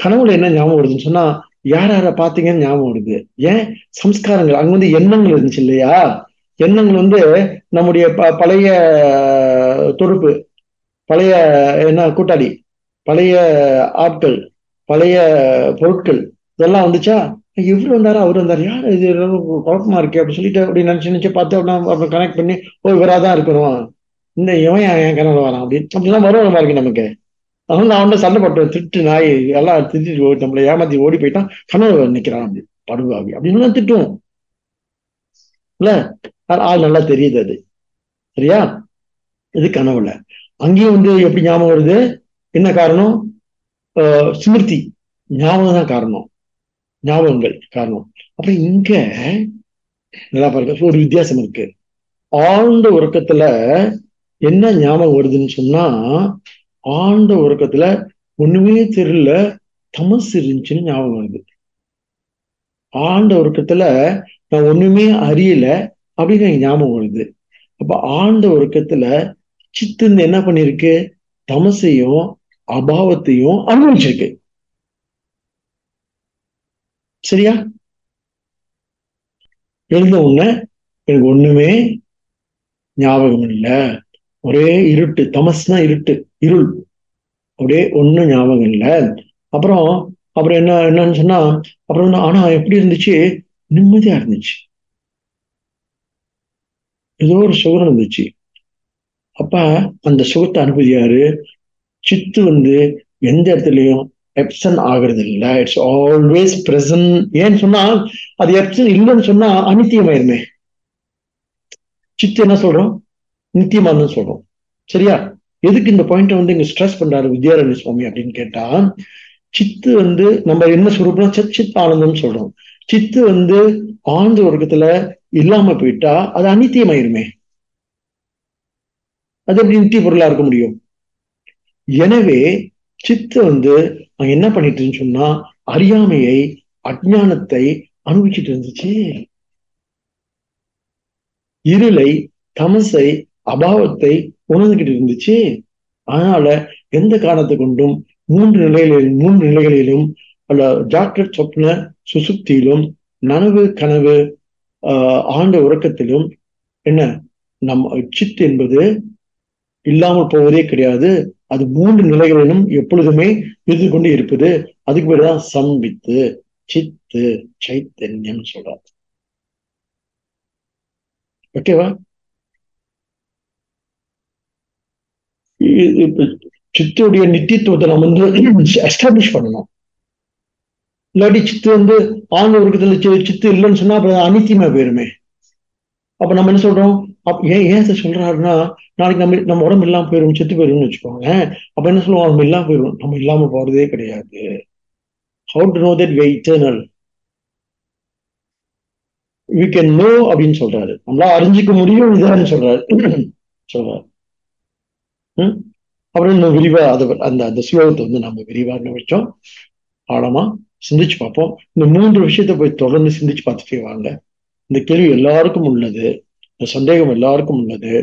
கனவுல என்ன ஞாபகம் வருதுன்னு சொன்னா யார் யாரை பாத்தீங்கன்னு ஞாபகம் வருது? ஏன்? சம்ஸ்காரங்கள். அங்க வந்து எண்ணங்கள் இருந்துச்சு இல்லையா? எண்ணங்கள் வந்து நம்முடைய ப பழைய தொடுப்பு பழைய என்ன கூட்டாளி. பழைய ஆட்கள் பழைய பொருட்கள் இதெல்லாம் வந்துச்சா? இவர் வந்தாரு? அவர் வந்தாரு? யார் இது? குழப்பமா இருக்கு அப்படின்னு சொல்லிட்டு அப்படி நினைச்சு நினைச்சு பார்த்து அப்படின்னா கனெக்ட் பண்ணி ஓ இவரா தான் இருக்கணும் இந்த இவன் என் கனவுல வரான். அப்படின்னு அப்படிலாம் வரும் பாருங்க நமக்கு. அதனால நான் வந்து சண்டை போட்டேன் திட்டு நாய் எல்லாம் திட்டு நம்மளை ஏமாத்தி ஓடி போயிட்டான். கனவு நிக்கிறான். அப்படி படுவாவி. அப்படின்னு திட்டுவோம் இல்ல? ஆள் நல்லா தெரியுது அது. சரியா? இது கனவுல. அங்கேயும் வந்து எப்படி ஞாபகம் வருது? என்ன காரணம்? ஸ்மிருதி ஞாபகம் தான் காரணம். ஞாபகங்கள் காரணம். அப்புறம் இங்க நல்லா பாருங்க ஒரு வித்தியாசம் இருக்கு. ஆழ்ந்த உறக்கத்துல என்ன ஞாபகம் வருதுன்னு சொன்னா ஆழ்ந்த உறக்கத்துல ஒண்ணுமே தெரியல தமசு இருந்துச்சுன்னு ஞாபகம் வருது. ஆழ்ந்த உறக்கத்துல நான் ஒண்ணுமே அறியல அப்படின்னு எனக்கு ஞாபகம் வருது. அப்ப ஆழ்ந்த உறக்கத்துல சித்து என்ன பண்ணிருக்கு தமசையும் அபாவத்தையும் அனுபவிச்சிருக்கு. சரியா? எழுந்த உடனே எனக்கு ஒண்ணுமே ஞாபகம் இல்லை ஒரே இருட்டு தமஸ்னா இருட்டு இருள். அப்படியே ஒன்றும் ஞாபகம் இல்லை அப்புறம் அப்புறம் என்ன என்னன்னு சொன்னா அப்புறம் ஆனா எப்படி இருந்துச்சு? நிம்மதியா இருந்துச்சு. ஏதோ ஒரு சுகம் இருந்துச்சு. அப்ப அந்த சுகத்தை அனுபவியாரு சித்து வந்து எந்த இடத்துலயும் எப்சன் ஆகுறது இல்லை இட்ஸ் ஆல்வேஸ் பிரசன்ட் ஏன்னு சொன்னா அது எப்சன் இல்லைன்னு சொன்னா அனித்தியமாயிருமே சித்து என்ன சொல்றோம்? நித்தியமானு சொல்றோம். சரியா? எதுக்கு இந்த பாயிண்ட் வந்து இங்க ஸ்ட்ரெஸ் பண்றாரு வித்யாரண்ய சுவாமி அப்படின்னு கேட்டா சித்து வந்து நம்ம என்ன சொல்றோம்னா சத் சித் ஆனந்தம் சொல்றோம். சித்து வந்து ஆழ்ந்த உலகத்துல இல்லாம போயிட்டா அது அனித்தியமாயிருமே அது எப்படி நித்திய பொருளா இருக்க முடியும்? எனவே சித்து வந்து அவன் என்ன பண்ணிட்டுன்னு சொன்னா அறியாமையை அஜானத்தை அனுபவிச்சுட்டு இருந்துச்சு. இருளை தமசை அபாவத்தை உணர்ந்துகிட்டு இருந்துச்சு. அதனால எந்த காரணத்தை கொண்டும் மூன்று நிலைகளிலும் மூன்று நிலைகளிலும் அல்ல ஜாக்கிரத் சொப்ன சுசுப்தியிலும் நனவு கனவு ஆஹ் ஆண்ட உறக்கத்திலும் என்ன நம் சித்து என்பது இல்லாமல் போவதே கிடையாது. அது மூன்று நிலைகளிலும் எப்பொழுதுமே இருந்து கொண்டு இருப்பது. அதுக்கு பேருதான் சம்பித்து சித்து சைத்தன்யம் சொல்றார் ஓகேவா சித்துடைய நித்தியத்துவத்தை நம்ம வந்து எஸ்டாப்ளிஷ் பண்ணணும். இல்லாட்டி சித்து வந்து ஆழ்ந்த உருக்கத்துல சித்து இல்லைன்னு சொன்னா அப்புறம் அனித்தியமா போயிருமே. அப்ப நம்ம என்ன சொல்றோம்? ஏன் ஏன் சார் சொல்றாருன்னா நாளைக்கு நம்ம நம்ம உடம்பு இல்லாம போயிடும் செத்து போயிடும்னு வச்சுக்கோங்க. அப்ப என்ன சொல்லுவோம் நம்ம இல்லாம போயிடும் நம்ம இல்லாம போறதே கிடையாது. How to know that way eternal we can know அப்படின்னு சொல்றாரு. நம்மளா அறிஞ்சிக்க முடியும் இதுதான் சொல்றாரு. சொல்றாரு. அப்புறம் இன்னும் விரிவா அதை அந்த அந்த ஸ்லோகத்தை வந்து நம்ம விரிவா வச்சோம் ஆழமா சிந்திச்சு பார்ப்போம். இந்த மூன்று விஷயத்த போய் தொடர்ந்து சிந்திச்சு பார்த்துட்டே வாங்க. இந்த கேள்வி எல்லாருக்கும் உள்ளது. இந்த சந்தேகம் எல்லாருக்கும் உள்ளது.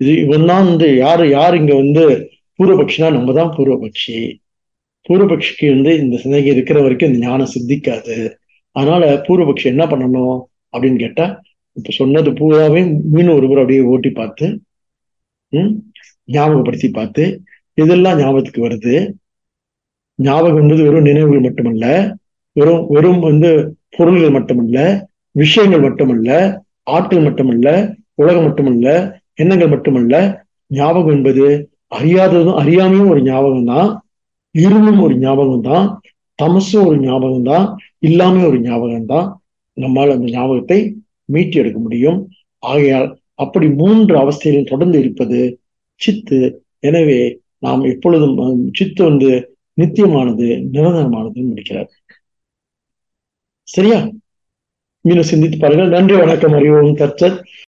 இது இவன் தான் வந்து யார் யார் இங்க வந்து பூர்வபக்ஷினா? நம்ம தான் பூர்வபக்ஷி. பூர்வபக்ஷிக்கு வந்து இந்த சந்தேகம் இருக்கிற வரைக்கும் இந்த ஞானம் சித்திக்காது. அதனால பூர்வபக்ஷி என்ன பண்ணணும் அப்படின்னு கேட்டா இப்ப சொன்னது பூராவே மீன் ஒரு முறை அப்படியே ஓட்டி பார்த்து ம் ஞாபகப்படுத்தி பார்த்து இதெல்லாம் ஞாபகத்துக்கு வருது. ஞாபகம் என்பது வெறும் நினைவுகள் மட்டுமல்ல வெறும் வெறும் வந்து பொருள்கள் மட்டுமல்ல விஷயங்கள் மட்டுமல்ல ஆற்றல் மட்டுமல்ல உலகம் மட்டுமல்ல எண்ணங்கள் மட்டுமல்ல ஞாபகம் என்பது அறியாததும் அறியாமையும் ஒரு ஞாபகம் தான் இருளும் ஒரு ஞாபகம் தான் தமசும் ஒரு ஞாபகம் தான் இல்லாம ஒரு ஞாபகம் தான் நம்மால் அந்த ஞாபகத்தை மீட்டி எடுக்க முடியும். ஆகையால் அப்படி மூன்று அவஸ்தையிலும் தொடர்ந்து இருப்பது சித்து. எனவே நாம் எப்பொழுதும் சித்து வந்து நித்தியமானது நிரந்தரமானதுன்னு முடிக்கிறார். சரியா? மீண்டும் சிந்தித்து பாருங்கள். நன்றி வணக்கம். அறிவோம் கர்த்தர்.